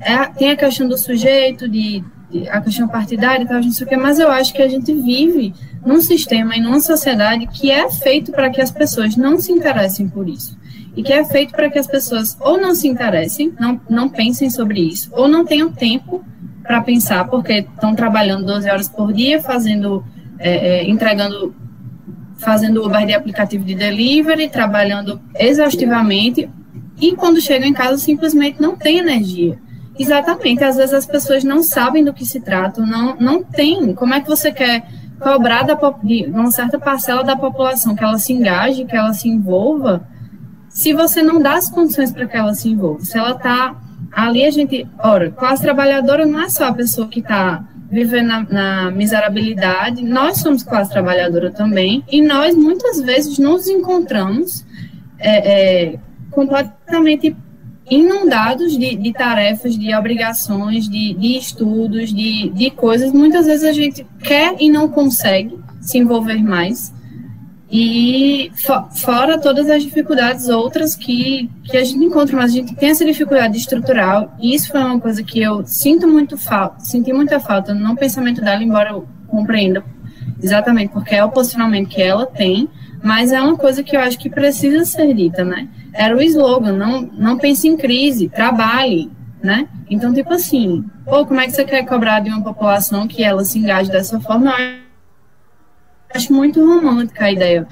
é, tem a questão do sujeito, de, a questão partidária e tal, não quê, mas eu acho que a gente vive num sistema e numa sociedade que é feito para que as pessoas não se interessem por isso. E que é feito para que as pessoas ou não se interessem, não, não pensem sobre isso, ou não tenham tempo para pensar, porque estão trabalhando 12 horas por dia, fazendo, é, é, entregando fazendo Uber de aplicativo de delivery, trabalhando exaustivamente, e quando chegam em casa simplesmente não tem energia. Exatamente, às vezes as pessoas não sabem do que se trata, não, não tem. Como é que você quer cobrar da, de uma certa parcela da população que ela se engaje, que ela se envolva, se você não dá as condições para que ela se envolva? Se ela está ali, a gente. Ora, classe trabalhadora não é só a pessoa que está viver na, na, miserabilidade. Nós somos classe trabalhadora também, e nós muitas vezes nos encontramos é, é, completamente inundados de, de, tarefas, de obrigações, de, de estudos, de, de coisas. Muitas vezes a gente quer e não consegue se envolver mais. E fora todas as dificuldades outras que, que a gente encontra, mas a gente tem essa dificuldade estrutural, e isso foi uma coisa que eu sinto muito falta, senti muita falta no pensamento dela, embora eu compreenda exatamente porque é o posicionamento que ela tem, mas é uma coisa que eu acho que precisa ser dita, né? Era o slogan, não, não pense em crise, trabalhe, né? Então, tipo assim, pô, como é que você quer cobrar de uma população que ela se engaje dessa forma? acho muito romântica a ideia,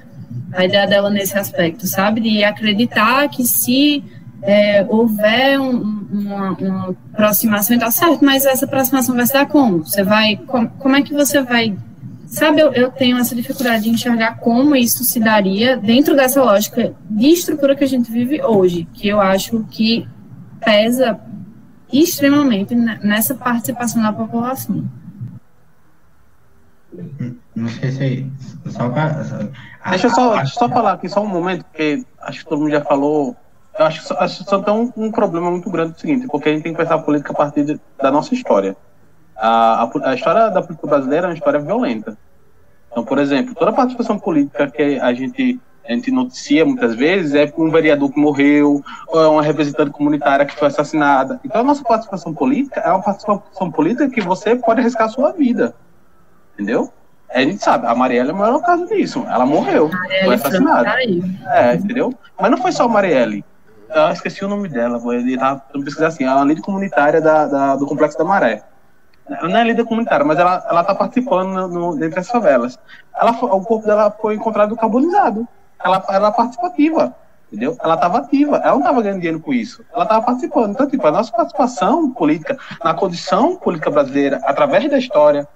a ideia dela nesse aspecto, sabe? De acreditar que se é, houver um, uma, uma, aproximação e tal, certo, mas essa aproximação vai se dar como? Você vai, como, como é que você vai, sabe, eu, eu tenho essa dificuldade de enxergar como isso se daria dentro dessa lógica de estrutura que a gente vive hoje, que eu acho que pesa extremamente nessa participação da população. Não sei se. Só pra, deixa eu só, deixa só falar aqui só um momento, porque acho que todo mundo já falou. Eu acho que só, acho que só tem um, um, problema muito grande do seguinte, porque a gente tem que pensar a política a partir de, da nossa história. A, a, a, história da política brasileira é uma história violenta. Então, por exemplo, toda a participação política que a gente a gente noticia muitas vezes, é um vereador que morreu, ou é uma representante comunitária que foi assassinada. Então, a nossa participação política é uma participação política que você pode arriscar a sua vida. Entendeu? A gente sabe, a Marielle é o caso disso. Ela morreu, foi assassinada. É, entendeu? Mas não foi só a Marielle. Eu esqueci o nome dela, vou pesquisar assim, é a líder comunitária da, da, do Complexo da Maré. Não é líder comunitária, mas ela, ela tá participando no, no, dentre as favelas. Ela, o corpo dela foi encontrado carbonizado. Ela era participativa, entendeu? Ela estava ativa, ela não estava ganhando dinheiro com isso, ela estava participando. Então, tipo, a nossa participação política na condição política brasileira, através da história,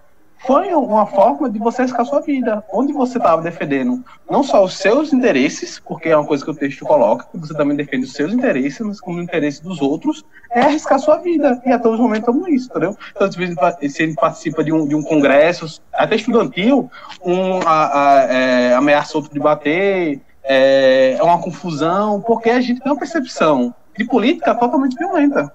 foi uma forma de você riscar sua vida, onde você estava defendendo não só os seus interesses, porque é uma coisa que o texto coloca, que você também defende os seus interesses, mas como o interesse dos outros, é arriscar sua vida. E até os momentos estamos nisso, entendeu? Então, às vezes, se ele participa de um, de um congresso, até estudantil, um a, a, é, ameaça outro de bater, é, é uma confusão, porque a gente tem uma percepção de política totalmente violenta,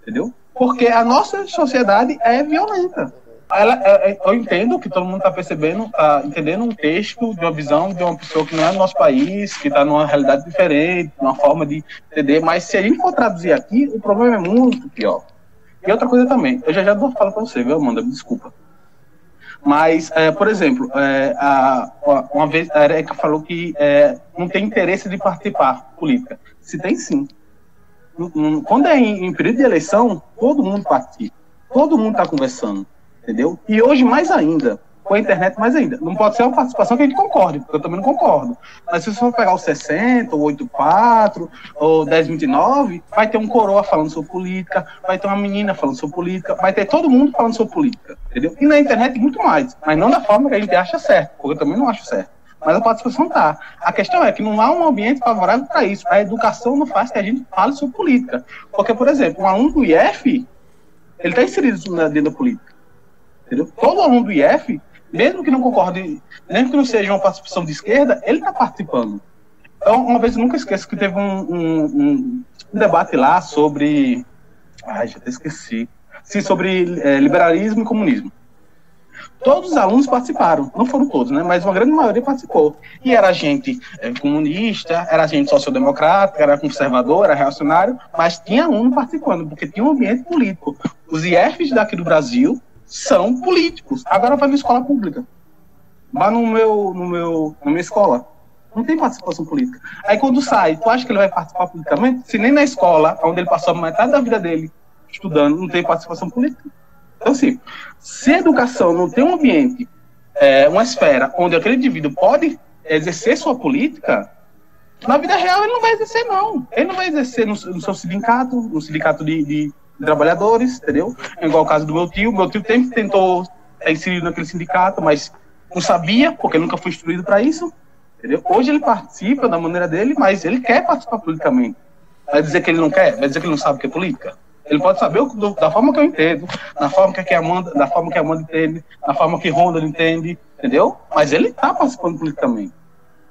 entendeu? Porque a nossa sociedade é violenta ela, é, é, eu entendo que todo mundo está percebendo, está entendendo um texto de uma visão de uma pessoa que não é do nosso país, que está numa realidade diferente, uma forma de entender, mas se a gente for traduzir aqui, o problema é muito pior. E outra coisa também, eu já já dou fala para você, viu, Amanda? Desculpa. Mas, é, por exemplo, é, a, uma vez a Erika falou que é, não tem interesse de participar política. Se tem sim. Quando é em, em período de eleição, todo mundo participa. Todo mundo está conversando entendeu? E hoje mais ainda, com a internet mais ainda. Não pode ser uma participação que a gente concorde, porque eu também não concordo. Mas se você for pegar o 60, ou 84, ou 1029, vai ter um coroa falando sobre política, vai ter uma menina falando sobre política, vai ter todo mundo falando sobre política, entendeu? E na internet muito mais, mas não da forma que a gente acha certo, porque eu também não acho certo. Mas a participação tá. A questão é que não há um ambiente favorável para isso. A educação não faz que a gente fale sobre política. Porque, por exemplo, um aluno do IF, ele está inserido dentro da política. Entendeu? Todo aluno do IF, mesmo que não concorde, mesmo que não seja uma participação de esquerda, ele está participando. Então, uma vez eu nunca esqueço que teve um, um, um, debate lá sobre. Ai, já até esqueci. Sim, sobre é, liberalismo e comunismo. Todos os alunos participaram, não foram todos, né? Mas uma grande maioria participou. E era gente é, comunista, era gente sociodemocrática, era conservador, era reacionário, mas tinha aluno participando, porque tinha um ambiente político. Os IFs daqui do Brasil são políticos. Agora vai na escola pública. Vá no meu, no meu, na minha escola. Não tem participação política. Aí quando sai, tu acha que ele vai participar politicamente? Se nem na escola, onde ele passou a metade da vida dele estudando, não tem participação política. Então, assim, se a educação não tem um ambiente, é, uma esfera onde aquele indivíduo pode exercer sua política, na vida real ele não vai exercer, não. Ele não vai exercer no, no seu sindicato, no sindicato de, de trabalhadores, entendeu? É igual o caso do meu tio. Meu tio sempre tentou ser inserido naquele sindicato, mas não sabia, porque nunca foi instruído para isso. Entendeu? Hoje ele participa da maneira dele, mas ele quer participar politicamente. Vai dizer que ele não quer? Vai dizer que ele não sabe o que é política? Ele pode saber o, da forma que eu entendo, da forma que a Amanda, da forma que a Amanda entende, da forma que Honda entende, entendeu? Mas ele está participando politicamente.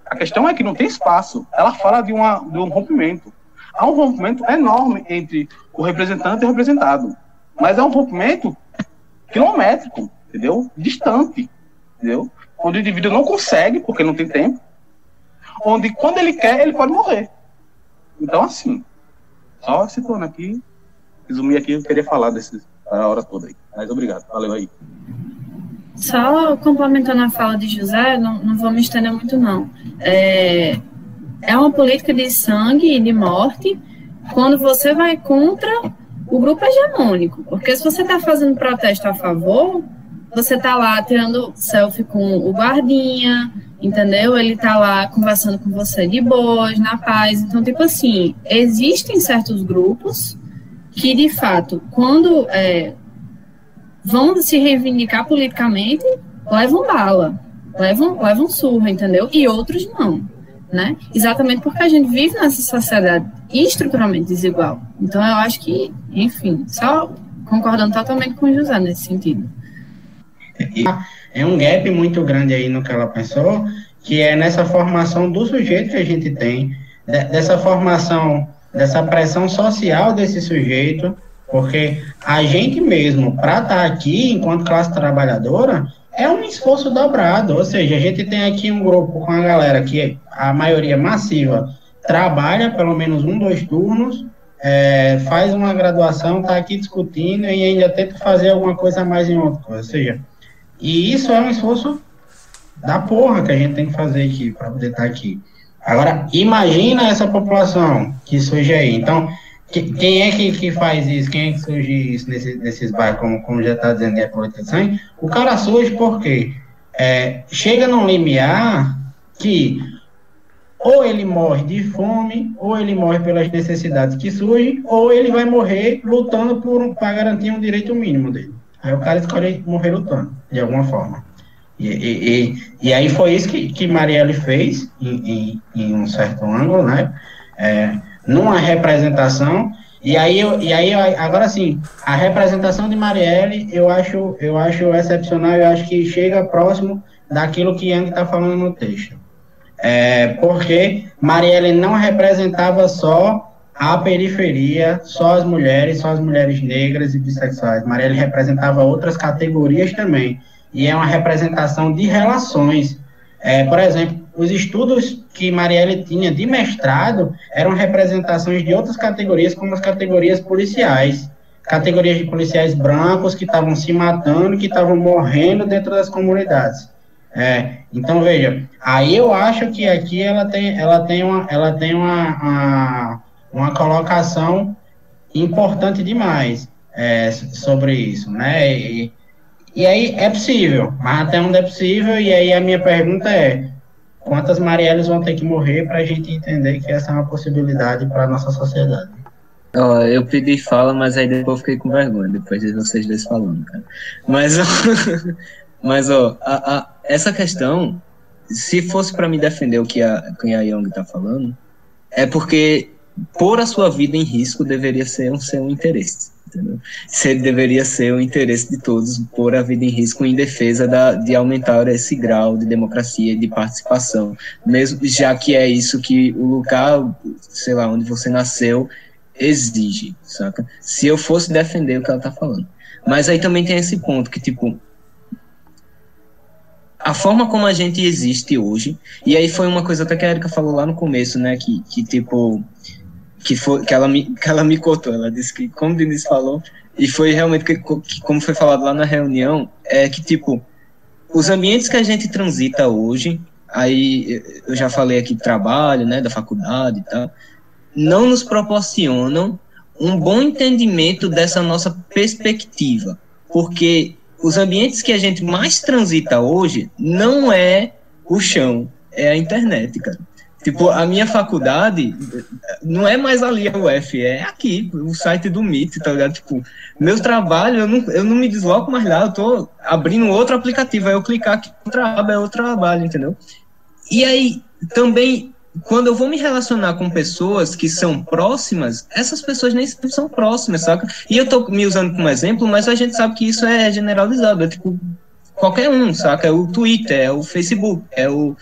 A questão é que não tem espaço. Ela fala de, uma, de um rompimento. Há um rompimento enorme entre o representante e o representado. Mas é um rompimento quilométrico, entendeu? Distante, entendeu? Onde o indivíduo não consegue, porque não tem tempo. Onde, quando ele quer, ele pode morrer. Então, assim, só situando aqui, resumir aqui, eu queria falar desse, a hora toda aí. Mas obrigado, valeu aí. Só complementando a fala de José, não, não vou me estender muito, não. É, é uma política de sangue e de morte quando você vai contra o grupo hegemônico. Porque se você está fazendo protesto a favor, você está lá tirando selfie com o guardinha, entendeu? Ele está lá conversando com você de boas, na paz. Então, tipo assim, existem certos grupos que, de fato, quando é, vão se reivindicar politicamente, levam bala, levam, levam surra, entendeu? E outros não né? Exatamente porque a gente vive nessa sociedade estruturalmente desigual. Então, eu acho que, enfim, só concordando totalmente com o José nesse sentido. É um gap muito grande aí no que ela pensou, que é nessa formação do sujeito que a gente tem, dessa formação, dessa pressão social desse sujeito, porque a gente mesmo, para estar tá aqui enquanto classe trabalhadora, é um esforço dobrado, ou seja, a gente tem aqui um grupo com a galera que a maioria massiva trabalha pelo menos um, dois turnos, é, faz uma graduação, está aqui discutindo e ainda tenta fazer alguma coisa a mais em outra coisa. Ou seja, e isso é um esforço da porra que a gente tem que fazer aqui para poder estar tá aqui. Agora, imagina essa população que surge aí. Então, que, quem é que, que faz isso? Quem é que surge isso nesse, nesses bairros, como, como já está dizendo, é a politização? O cara surge porque é, chega num limiar que ou ele morre de fome, ou ele morre pelas necessidades que surgem, ou ele vai morrer lutando para garantir um direito mínimo dele. Aí o cara escolhe morrer lutando, de alguma forma. E, e, e, e aí foi isso que, que Marielle fez, em, em, em um certo ângulo, né? É, numa representação. E aí, e aí, agora sim, a representação de Marielle eu acho, eu acho excepcional, eu acho que chega próximo daquilo que Yang está falando no texto. É, porque Marielle não representava só a periferia, só as mulheres, só as mulheres negras e bissexuais. Marielle representava outras categorias também. E é uma representação de relações. É, por exemplo, os estudos que Marielle tinha de mestrado eram representações de outras categorias, como as categorias policiais. Categorias de policiais brancos que estavam se matando, que estavam morrendo dentro das comunidades. É, então, veja, aí eu acho que aqui ela tem, ela tem, uma, ela tem uma, uma, uma colocação importante demais é, sobre isso, né? E, e aí é possível, mas até onde é possível, e aí a minha pergunta é, quantas Marielles vão ter que morrer para a gente entender que essa é uma possibilidade para nossa sociedade? Ó, eu pedi fala, mas aí depois eu fiquei com vergonha, depois de vocês dois falando, cara. Mas, mas ó, a, a, essa questão, se fosse para me defender o que a, que a Young está falando, é porque pôr a sua vida em risco deveria ser um seu interesse. Entendeu? Se deveria ser o interesse de todos pôr a vida em risco em defesa da, de aumentar esse grau de democracia e de participação, mesmo já que é isso que o lugar, sei lá, onde você nasceu exige, saca? Se eu fosse defender o que ela tá falando. Mas aí também tem esse ponto que, tipo, a forma como a gente existe hoje, e aí foi uma coisa até que a Erika falou lá no começo, né, que, que tipo, que foi que ela me que ela me contou, ela disse que como o Denise falou e foi realmente que, que, como foi falado lá na reunião é que tipo os ambientes que a gente transita hoje, aí eu já falei aqui de trabalho, né, da faculdade e tal, não nos proporcionam um bom entendimento dessa nossa perspectiva, porque os ambientes que a gente mais transita hoje não é o chão, é a internet, cara. Tipo, a minha faculdade não é mais ali a UF, é aqui, o site do MIT, tá ligado? Tipo, meu trabalho, eu não, eu não me desloco mais lá, eu tô abrindo outro aplicativo, aí eu clicar aqui, outra aba é outro trabalho, entendeu? E aí, também, quando eu vou me relacionar com pessoas que são próximas, essas pessoas nem são próximas, saca? E eu tô me usando como exemplo, mas a gente sabe que isso é generalizado, é tipo, qualquer um, saca? É o Twitter, é o Facebook, é o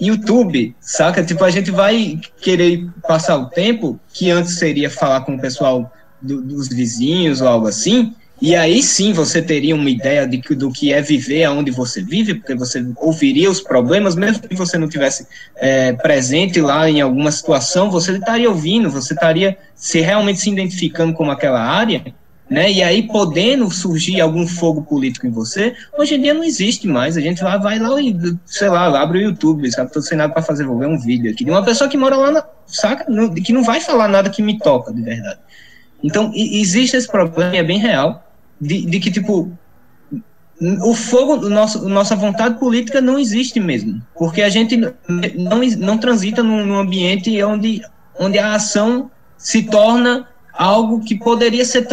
YouTube, saca? Tipo, a gente vai querer passar o tempo que antes seria falar com o pessoal do, dos vizinhos ou algo assim, e aí sim você teria uma ideia de do que é viver aonde você vive, porque você ouviria os problemas, mesmo que você não tivesse é, presente lá em alguma situação, você estaria ouvindo, você estaria se realmente se identificando com aquela área, né? E aí podendo surgir algum fogo político em você, hoje em dia não existe mais. A gente vai, vai lá e, sei lá, abre o YouTube, sabe? Tô sem nada para fazer, vou ver um vídeo aqui de uma pessoa que mora lá, na, saca? Que não vai falar nada que me toca de verdade. Então, existe esse problema, é bem real, de, de que, tipo, o fogo, nosso, nossa vontade política não existe mesmo, porque a gente não, não transita num, num ambiente onde, onde a ação se torna algo que poderia ser,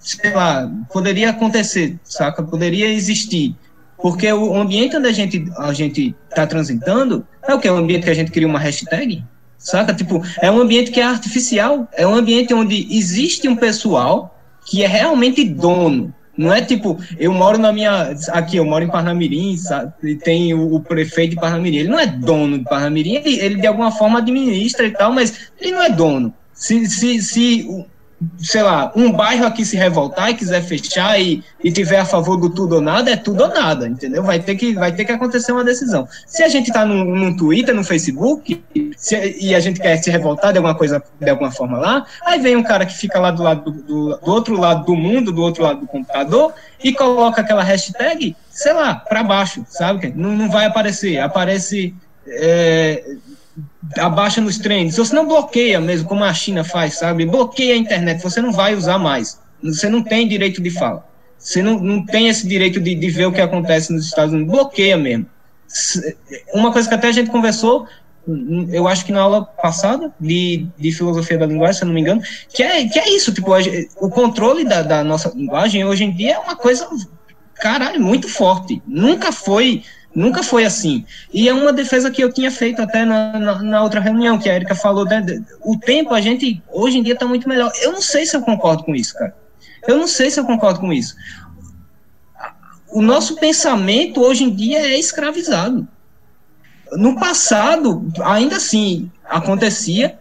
sei lá, poderia acontecer, saca? Poderia existir. Porque o ambiente onde a gente a gente está transitando é o que? É um ambiente que a gente cria uma hashtag, saca? Tipo, é um ambiente que é artificial, é um ambiente onde existe um pessoal que é realmente dono. Não é tipo, eu moro na minha. Aqui, eu moro em Parnamirim, sabe? E tem o, o, prefeito de Parnamirim. Ele não é dono de Parnamirim, ele, ele de alguma forma administra e tal, mas ele não é dono. Se, se, se sei lá, um bairro aqui se revoltar e quiser fechar e, e tiver a favor do tudo ou nada, é tudo ou nada, entendeu? Vai ter que, vai ter que acontecer uma decisão. Se a gente está no, no Twitter, no Facebook, se, e a gente quer se revoltar de alguma coisa, de alguma forma lá, aí vem um cara que fica lá do lado do, do, do outro lado do mundo, do outro lado do computador, e coloca aquela hashtag, sei lá, para baixo, sabe? Não, não vai aparecer, aparece. É, abaixa nos trends, você não bloqueia mesmo, como a China faz, sabe? Bloqueia a internet, você não vai usar mais. Você não tem direito de fala. Você não, não tem esse direito de, de ver o que acontece nos Estados Unidos. Bloqueia mesmo. Uma coisa que até a gente conversou, eu acho que na aula passada, de, de filosofia da linguagem, se eu não me engano, que é, que é isso, tipo, o controle da, da nossa linguagem hoje em dia é uma coisa, caralho, muito forte. Nunca foi Nunca foi assim. E é uma defesa que eu tinha feito até na, na, na outra reunião, que a Erika falou. Né, o tempo, a gente, hoje em dia, está muito melhor. Eu não sei se eu concordo com isso, cara. Eu não sei se eu concordo com isso. O nosso pensamento, hoje em dia, é escravizado. No passado, ainda assim, acontecia,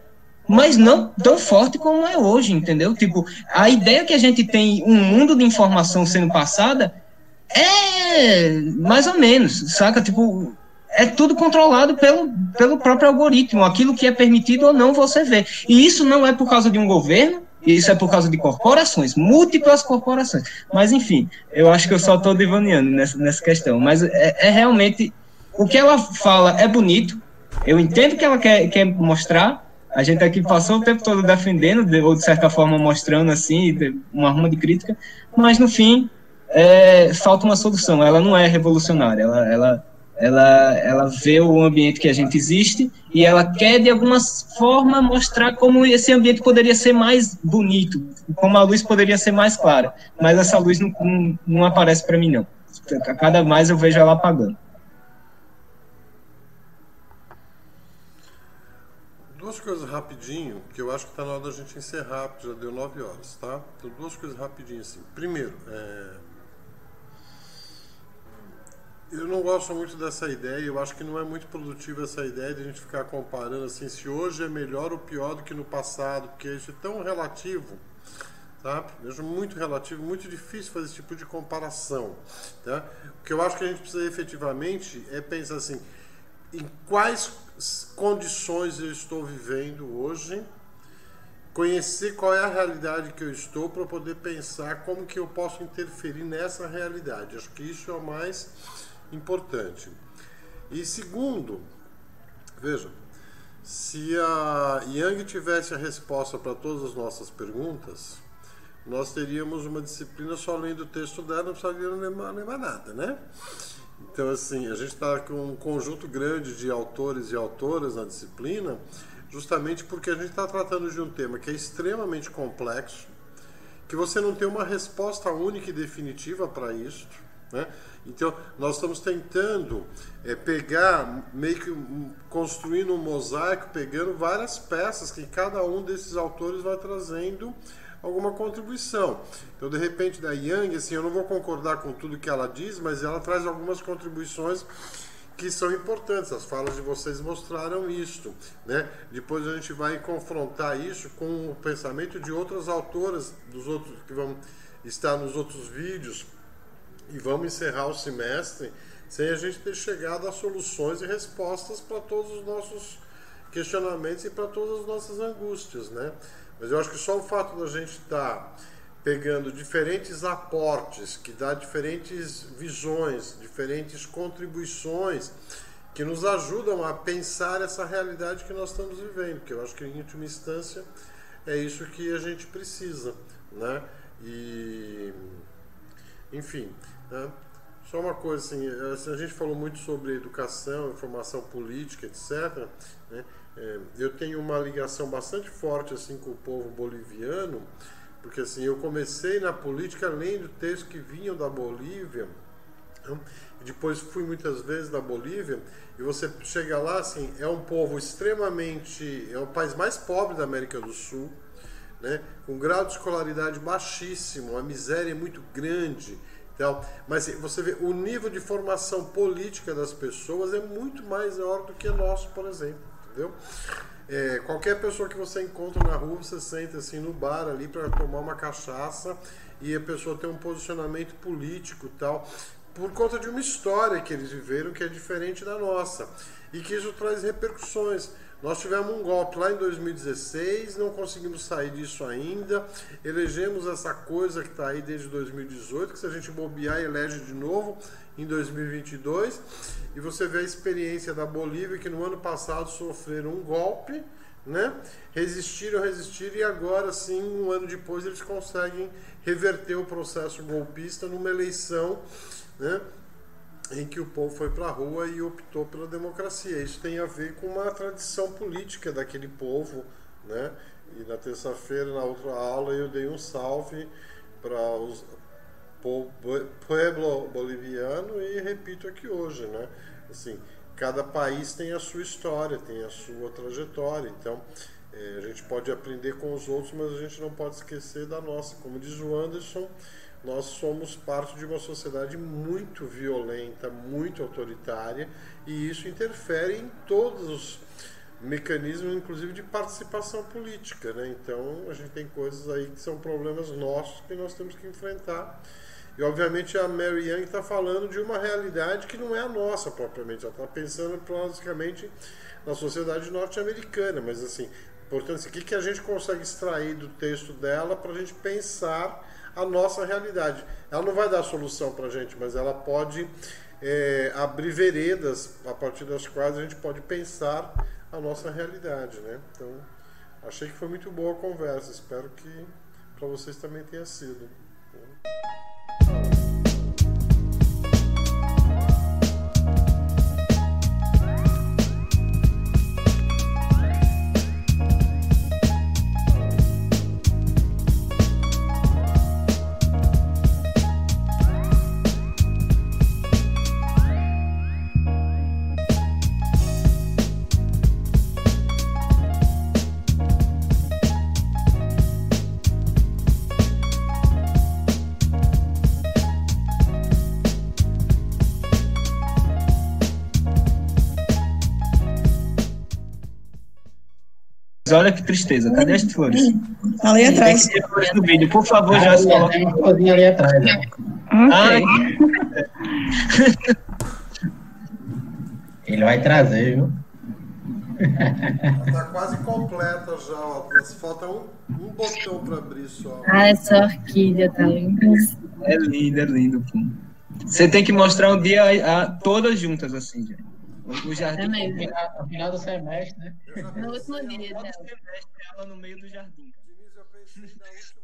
mas não tão forte como é hoje, entendeu? Tipo, a ideia que a gente tem, um mundo de informação sendo passada, é mais ou menos, saca? Tipo, é tudo controlado pelo, pelo próprio algoritmo, aquilo que é permitido ou não você vê. E isso não é por causa de um governo, isso é por causa de corporações, múltiplas corporações. Mas, enfim, eu acho que eu só estou divaneando nessa, nessa questão. Mas é, é, realmente. O que ela fala é bonito, eu entendo que ela quer, quer mostrar. A gente aqui passou o tempo todo defendendo, ou de certa forma mostrando assim, uma arma de crítica, mas no fim é, falta uma solução. Ela não é revolucionária. Ela, ela, ela, ela vê o ambiente que a gente existe e ela quer, de alguma forma, mostrar como esse ambiente poderia ser mais bonito, como a luz poderia ser mais clara. Mas essa luz não, não, não aparece para mim, não. Cada mais eu vejo ela apagando. Duas coisas rapidinho, que eu acho que está na hora da gente encerrar, porque já deu nove horas, tá? Então, duas coisas rapidinho assim. Primeiro, é, eu não gosto muito dessa ideia, eu acho que não é muito produtiva essa ideia de a gente ficar comparando assim, se hoje é melhor ou pior do que no passado, porque isso é tão relativo, tá? Acho muito relativo, muito difícil fazer esse tipo de comparação, tá? O que eu acho que a gente precisa efetivamente é pensar assim, em quais condições eu estou vivendo hoje, conhecer qual é a realidade que eu estou para poder pensar como que eu posso interferir nessa realidade. Acho que isso é o mais importante. E segundo, veja, se a Yang tivesse a resposta para todas as nossas perguntas, nós teríamos uma disciplina só lendo o texto dela, não precisaria lembrar, lembrar nada, né? Então, assim, a gente está com um conjunto grande de autores e autoras na disciplina, justamente porque a gente está tratando de um tema que é extremamente complexo, que você não tem uma resposta única e definitiva para isso, né? Então, nós estamos tentando é, pegar, meio que construindo um mosaico, pegando várias peças que cada um desses autores vai trazendo alguma contribuição. Então, de repente, da Yang, assim, eu não vou concordar com tudo que ela diz, mas ela traz algumas contribuições que são importantes. As falas de vocês mostraram isso, né? Depois a gente vai confrontar isso com o pensamento de outras autoras dos outros que vão estar nos outros vídeos e vamos encerrar o semestre sem a gente ter chegado a soluções e respostas para todos os nossos questionamentos e para todas as nossas angústias, né? Mas eu acho que só o fato da gente estar tá pegando diferentes aportes, que dá diferentes visões, diferentes contribuições, que nos ajudam a pensar essa realidade que nós estamos vivendo, que eu acho que em última instância é isso que a gente precisa, né? E enfim, né? Só uma coisa assim, a gente falou muito sobre educação, informação política, etc. Né? É, eu tenho uma ligação bastante forte assim com o povo boliviano, porque assim eu comecei na política lendo textos que vinham da Bolívia. Né? Depois fui muitas vezes na Bolívia e você chega lá assim é um povo extremamente é o país mais pobre da América do Sul, né? Com grau de escolaridade baixíssimo, a miséria é muito grande então, mas você vê, o nível de formação política das pessoas é muito mais maior do que nosso, por exemplo, entendeu? É, qualquer pessoa que você encontra na rua, você senta assim no bar ali para tomar uma cachaça e a pessoa tem um posicionamento político tal, por conta de uma história que eles viveram que é diferente da nossa e que isso traz repercussões. Nós tivemos um golpe lá em 2016, não conseguimos sair disso ainda. Elegemos essa coisa que está aí desde 2018, que se a gente bobear, elege de novo em 2022. E você vê a experiência da Bolívia, que no ano passado sofreram um golpe, né? Resistiram, resistiram, e agora sim, um ano depois, eles conseguem reverter o processo golpista numa eleição, né? Em que o povo foi para a rua e optou pela democracia. Isso tem a ver com uma tradição política daquele povo, né? E na terça-feira, na outra aula, eu dei um salve para os pueblo boliviano e repito aqui hoje, né? Assim, cada país tem a sua história, tem a sua trajetória. Então, é, a gente pode aprender com os outros, mas a gente não pode esquecer da nossa. Como diz o Anderson, nós somos parte de uma sociedade muito violenta, muito autoritária, e isso interfere em todos os mecanismos, inclusive de participação política. Né? Então, a gente tem coisas aí que são problemas nossos que nós temos que enfrentar. E, obviamente, a Mary Young está falando de uma realidade que não é a nossa propriamente, ela está pensando basicamente na sociedade norte-americana, mas assim, portanto, o que, que a gente consegue extrair do texto dela para a gente pensar a nossa realidade. Ela não vai dar solução para a gente, mas ela pode é, abrir veredas a partir das quais a gente pode pensar a nossa realidade. Né? Então, achei que foi muito boa a conversa. Espero que para vocês também tenha sido. Olha que tristeza. Cadê as flores? Ali atrás. Tem flores no vídeo. Por favor, já se coloque. Tem uma florzinha ali atrás. Né? Ah, Ele vai trazer, viu? Está quase completa já. Ó. Falta um, um botão para abrir só. Ah, essa orquídea tá linda. É lindo, é lindo. Pô. Você tem que mostrar um dia a, a, todas juntas, assim, gente. O jardim. É no final, do semestre, né? No último dia. No semestre, ela no meio do jardim. Denise, eu pensei na última